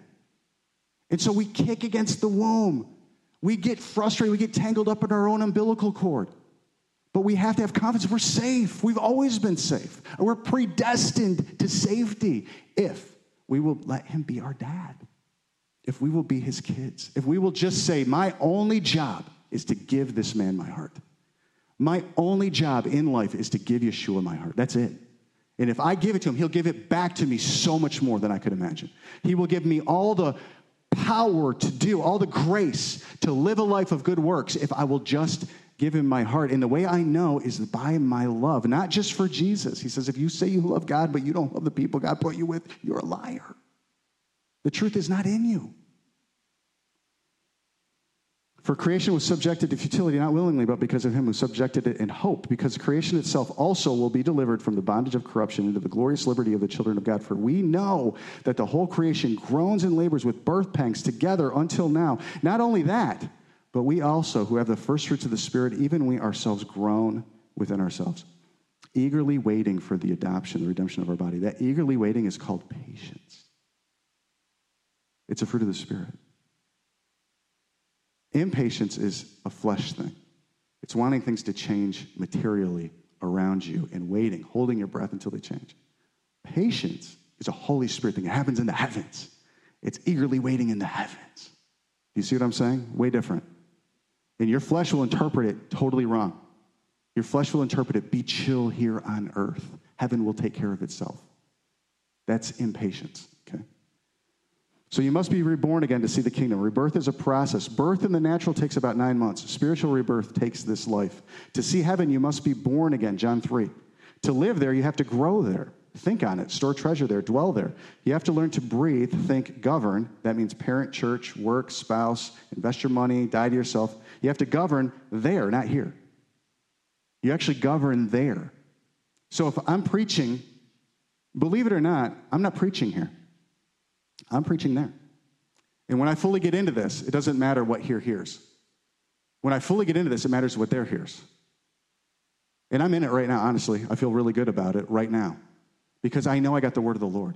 Speaker 1: And so we kick against the womb. We get frustrated. We get tangled up in our own umbilical cord. But we have to have confidence we're safe. We've always been safe. We're predestined to safety if we will let him be our dad. If we will be his kids. If we will just say, My only job is to give this man my heart. My only job in life is to give Yeshua my heart. That's it. And if I give it to him, he'll give it back to me so much more than I could imagine. He will give me all the power to do, all the grace to live a life of good works if I will just give him my heart. And the way I know is by my love, not just for Jesus. He says, if you say you love God, but you don't love the people God put you with, you're a liar. The truth is not in you. For creation was subjected to futility, not willingly, but because of him who subjected it in hope, because creation itself also will be delivered from the bondage of corruption into the glorious liberty of the children of God. For we know that the whole creation groans and labors with birth pangs together until now. Not only that, but we also, who have the first fruits of the Spirit, even we ourselves groan within ourselves, eagerly waiting for the adoption, the redemption of our body. That eagerly waiting is called patience. It's a fruit of the Spirit. Impatience is a flesh thing. It's wanting things to change materially around you and waiting, holding your breath until they change. Patience is a Holy Spirit thing. It happens in the heavens. It's eagerly waiting in the heavens. You see what I'm saying? Way different. And your flesh will interpret it totally wrong. Your flesh will interpret it, be chill here on earth. Heaven will take care of itself. That's impatience. Okay? So you must be reborn again to see the kingdom. Rebirth is a process. Birth in the natural takes about nine months. Spiritual rebirth takes this life. To see heaven, you must be born again, John 3. To live there, you have to grow there. Think on it, store treasure there, dwell there. You have to learn to breathe, think, govern. That means parent, church, work, spouse, invest your money, die to yourself. You have to govern there, not here. You actually govern there. So if I'm preaching, believe it or not, I'm not preaching here. I'm preaching there. And when I fully get into this, it doesn't matter what here hears. When I fully get into this, it matters what there hears. And I'm in it right now, honestly. I feel really good about it right now because I know I got the word of the Lord.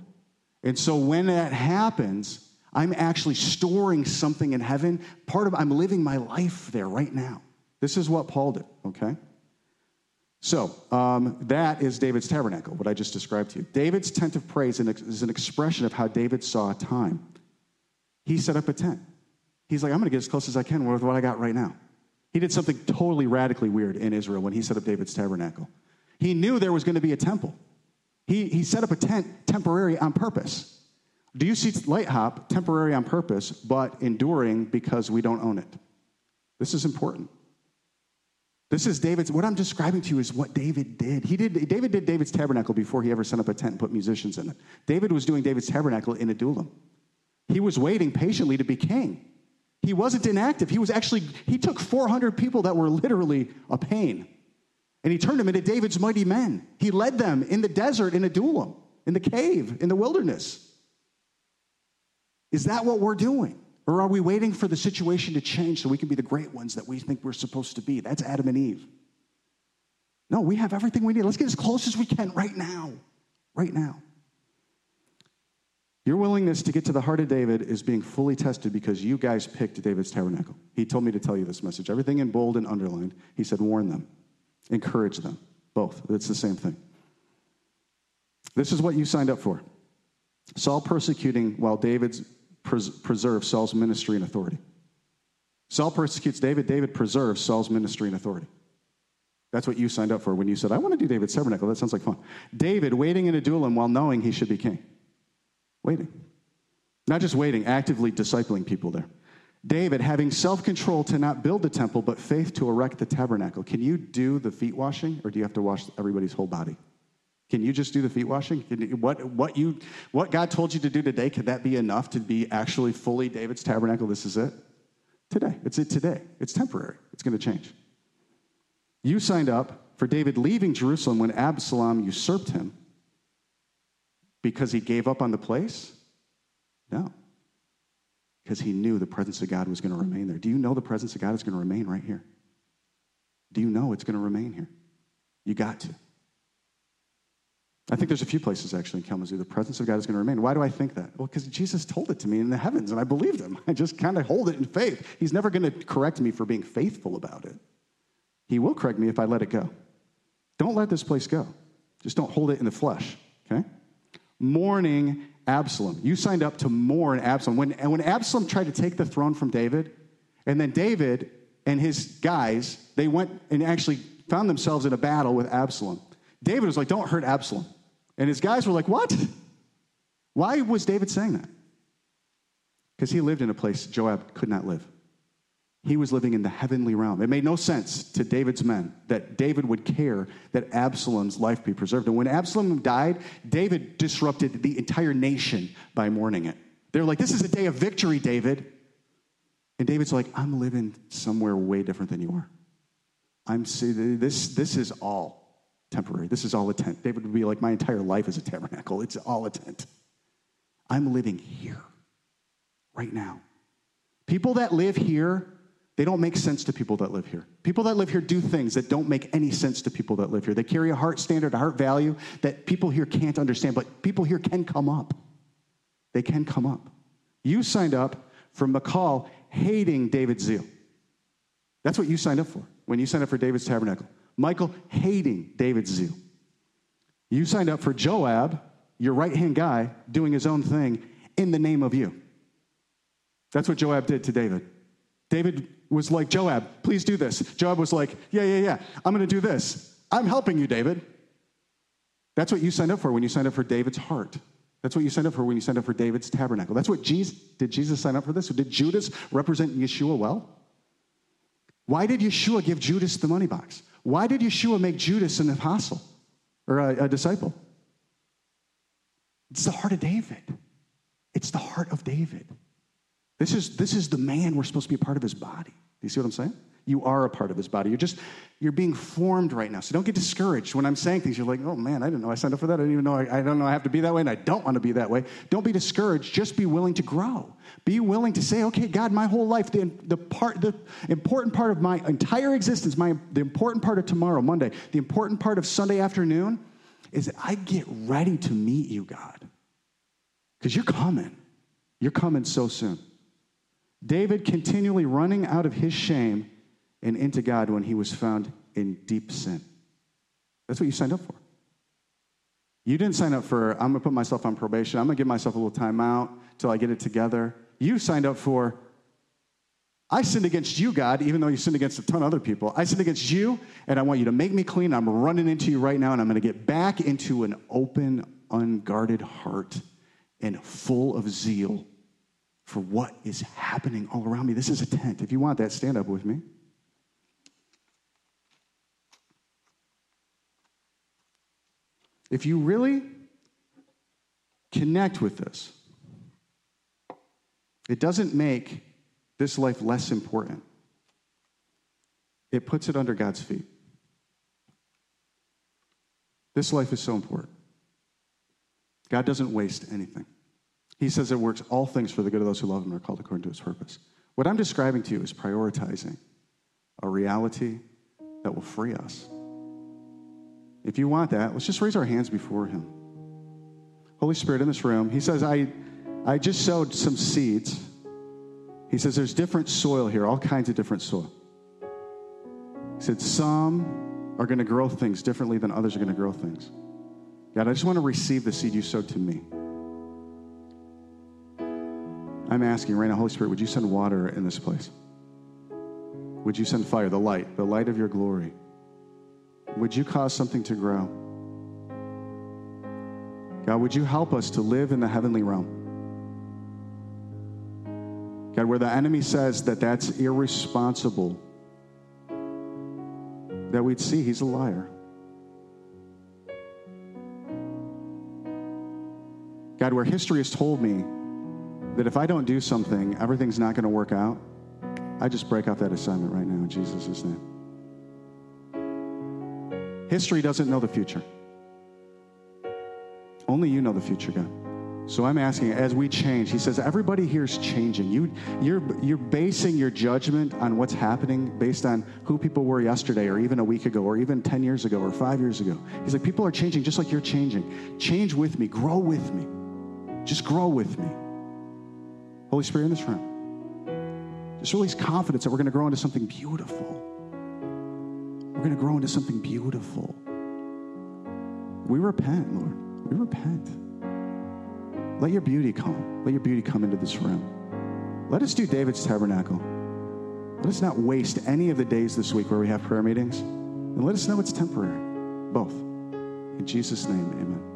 Speaker 1: And so when that happens, I'm actually storing something in heaven. Part of I'm living my life there right now. This is what Paul did, okay? So, um, that is David's tabernacle, what I just described to you. David's tent of praise is an expression of how David saw time. He set up a tent. He's like, I'm going to get as close as I can with what I got right now. He did something totally radically weird in Israel when he set up David's tabernacle. He knew there was going to be a temple. He, he set up a tent temporary on purpose. Do you see Light Hop temporary on purpose, but enduring because we don't own it? This is important. This is David's, what I'm describing to you is what David did. He did. David did David's tabernacle before he ever set up a tent and put musicians in it. David was doing David's tabernacle in Adullam. He was waiting patiently to be king. He wasn't inactive. He was actually, he took 400 people that were literally a pain and he turned them into David's mighty men. He led them in the desert in Adullam, in the cave, in the wilderness. Is that what we're doing? Or are we waiting for the situation to change so we can be the great ones that we think we're supposed to be? That's Adam and Eve. No, we have everything we need. Let's get as close as we can right now. Right now. Your willingness to get to the heart of David is being fully tested because you guys picked David's tabernacle. He told me to tell you this message. Everything in bold and underlined. He said, warn them, encourage them. Both. It's the same thing. This is what you signed up for. Saul persecuting while David's pres- preserves Saul's ministry and authority. Saul persecutes David, David preserves Saul's ministry and authority. That's what you signed up for when you said, I want to do David's tabernacle. That sounds like fun. David waiting in Adullam while knowing he should be king. Waiting. Not just waiting, actively discipling people there. David having self control to not build the temple, but faith to erect the tabernacle. Can you do the feet washing, or do you have to wash everybody's whole body? Can you just do the feet washing? You, what, what, you, what God told you to do today, could that be enough to be actually fully David's tabernacle? This is it? Today. It's it today. It's temporary. It's going to change. You signed up for David leaving Jerusalem when Absalom usurped him because he gave up on the place? No. Because he knew the presence of God was going to remain there. Do you know the presence of God is going to remain right here? Do you know it's going to remain here? You got to. I think there's a few places actually in Kalamazoo the presence of God is going to remain. Why do I think that? Well, because Jesus told it to me in the heavens and I believed him. [LAUGHS] I just kind of hold it in faith. He's never going to correct me for being faithful about it. He will correct me if I let it go. Don't let this place go. Just don't hold it in the flesh, okay? Mourning Absalom. You signed up to mourn Absalom. When, and when Absalom tried to take the throne from David, and then David and his guys, they went and actually found themselves in a battle with Absalom. David was like, Don't hurt Absalom. And his guys were like, What? [LAUGHS] Why was David saying that? Because he lived in a place Joab could not live. He was living in the heavenly realm. It made no sense to David's men that David would care that Absalom's life be preserved. And when Absalom died, David disrupted the entire nation by mourning it. They were like, This is a day of victory, David. And David's like, I'm living somewhere way different than you are. I'm this, this is all temporary. This is all a tent. David would be like, My entire life is a tabernacle. It's all a tent. I'm living here, right now. People that live here they don't make sense to people that live here. People that live here do things that don't make any sense to people that live here. They carry a heart standard, a heart value that people here can't understand, but people here can come up. They can come up. You signed up for Michal hating David's zeal. That's what you signed up for when you signed up for David's tabernacle. Michal hating David's zeal. You signed up for Joab, your right hand guy, doing his own thing in the name of you. That's what Joab did to David. David was like, Joab, please do this. Joab was like, yeah, yeah, yeah, I'm going to do this. I'm helping you, David. That's what you signed up for when you signed up for David's heart. That's what you signed up for when you signed up for David's tabernacle. That's what Jesus did. Jesus sign up for this? Or did Judas represent Yeshua well? Why did Yeshua give Judas the money box? Why did Yeshua make Judas an apostle or a, a disciple? It's the heart of David. It's the heart of David. This is, this is the man we're supposed to be a part of his body. Do you see what I'm saying? You are a part of his body. You're just, you're being formed right now. So don't get discouraged when I'm saying things. You're like, oh man, I didn't know I signed up for that. I didn't even know I, I don't know I have to be that way, and I don't want to be that way. Don't be discouraged. Just be willing to grow. Be willing to say, okay, God, my whole life, the, the part, the important part of my entire existence, my the important part of tomorrow, Monday, the important part of Sunday afternoon, is that I get ready to meet you, God. Because you're coming. You're coming so soon. David continually running out of his shame and into God when he was found in deep sin. That's what you signed up for. You didn't sign up for, I'm going to put myself on probation. I'm going to give myself a little time out till I get it together. You signed up for, I sinned against you, God, even though you sinned against a ton of other people. I sinned against you, and I want you to make me clean. I'm running into you right now, and I'm going to get back into an open, unguarded heart and full of zeal for what is happening all around me. This is a tent. If you want that, stand up with me. If you really connect with this, it doesn't make this life less important. It puts it under God's feet. This life is so important. God doesn't waste anything. He says it works all things for the good of those who love him and are called according to his purpose. What I'm describing to you is prioritizing a reality that will free us. If you want that, let's just raise our hands before him. Holy Spirit in this room, he says, I, I just sowed some seeds. He says, there's different soil here, all kinds of different soil. He said, some are going to grow things differently than others are going to grow things. God, I just want to receive the seed you sowed to me. I'm asking right now, Holy Spirit, would you send water in this place? Would you send fire, the light, the light of your glory? Would you cause something to grow? God, would you help us to live in the heavenly realm? God, where the enemy says that that's irresponsible, that we'd see he's a liar. God, where history has told me that if I don't do something, everything's not going to work out, I just break off that assignment right now in Jesus' name. History doesn't know the future. Only you know the future, God. So I'm asking, as we change, he says, everybody here is changing. You, you're, you're basing your judgment on what's happening based on who people were yesterday, or even a week ago, or even 10 years ago, or five years ago. He's like, people are changing just like you're changing. Change with me, grow with me. Just grow with me. Holy Spirit in this room. Just release confidence that we're going to grow into something beautiful. We're going to grow into something beautiful. We repent, Lord. We repent. Let your beauty come. Let your beauty come into this room. Let us do David's tabernacle. Let us not waste any of the days this week where we have prayer meetings. And let us know it's temporary. Both. In Jesus' name, amen.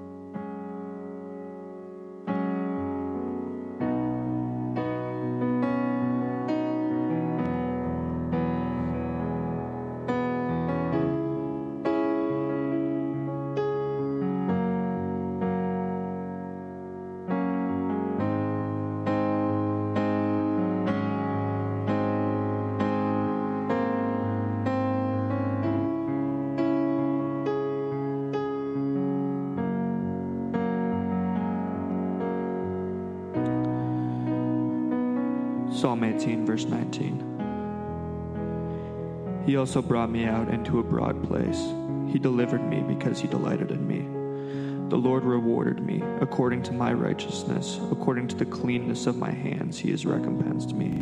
Speaker 2: Verse 19. He also brought me out into a broad place. He delivered me because he delighted in me. The Lord rewarded me according to my righteousness, according to the cleanness of my hands, he has recompensed me.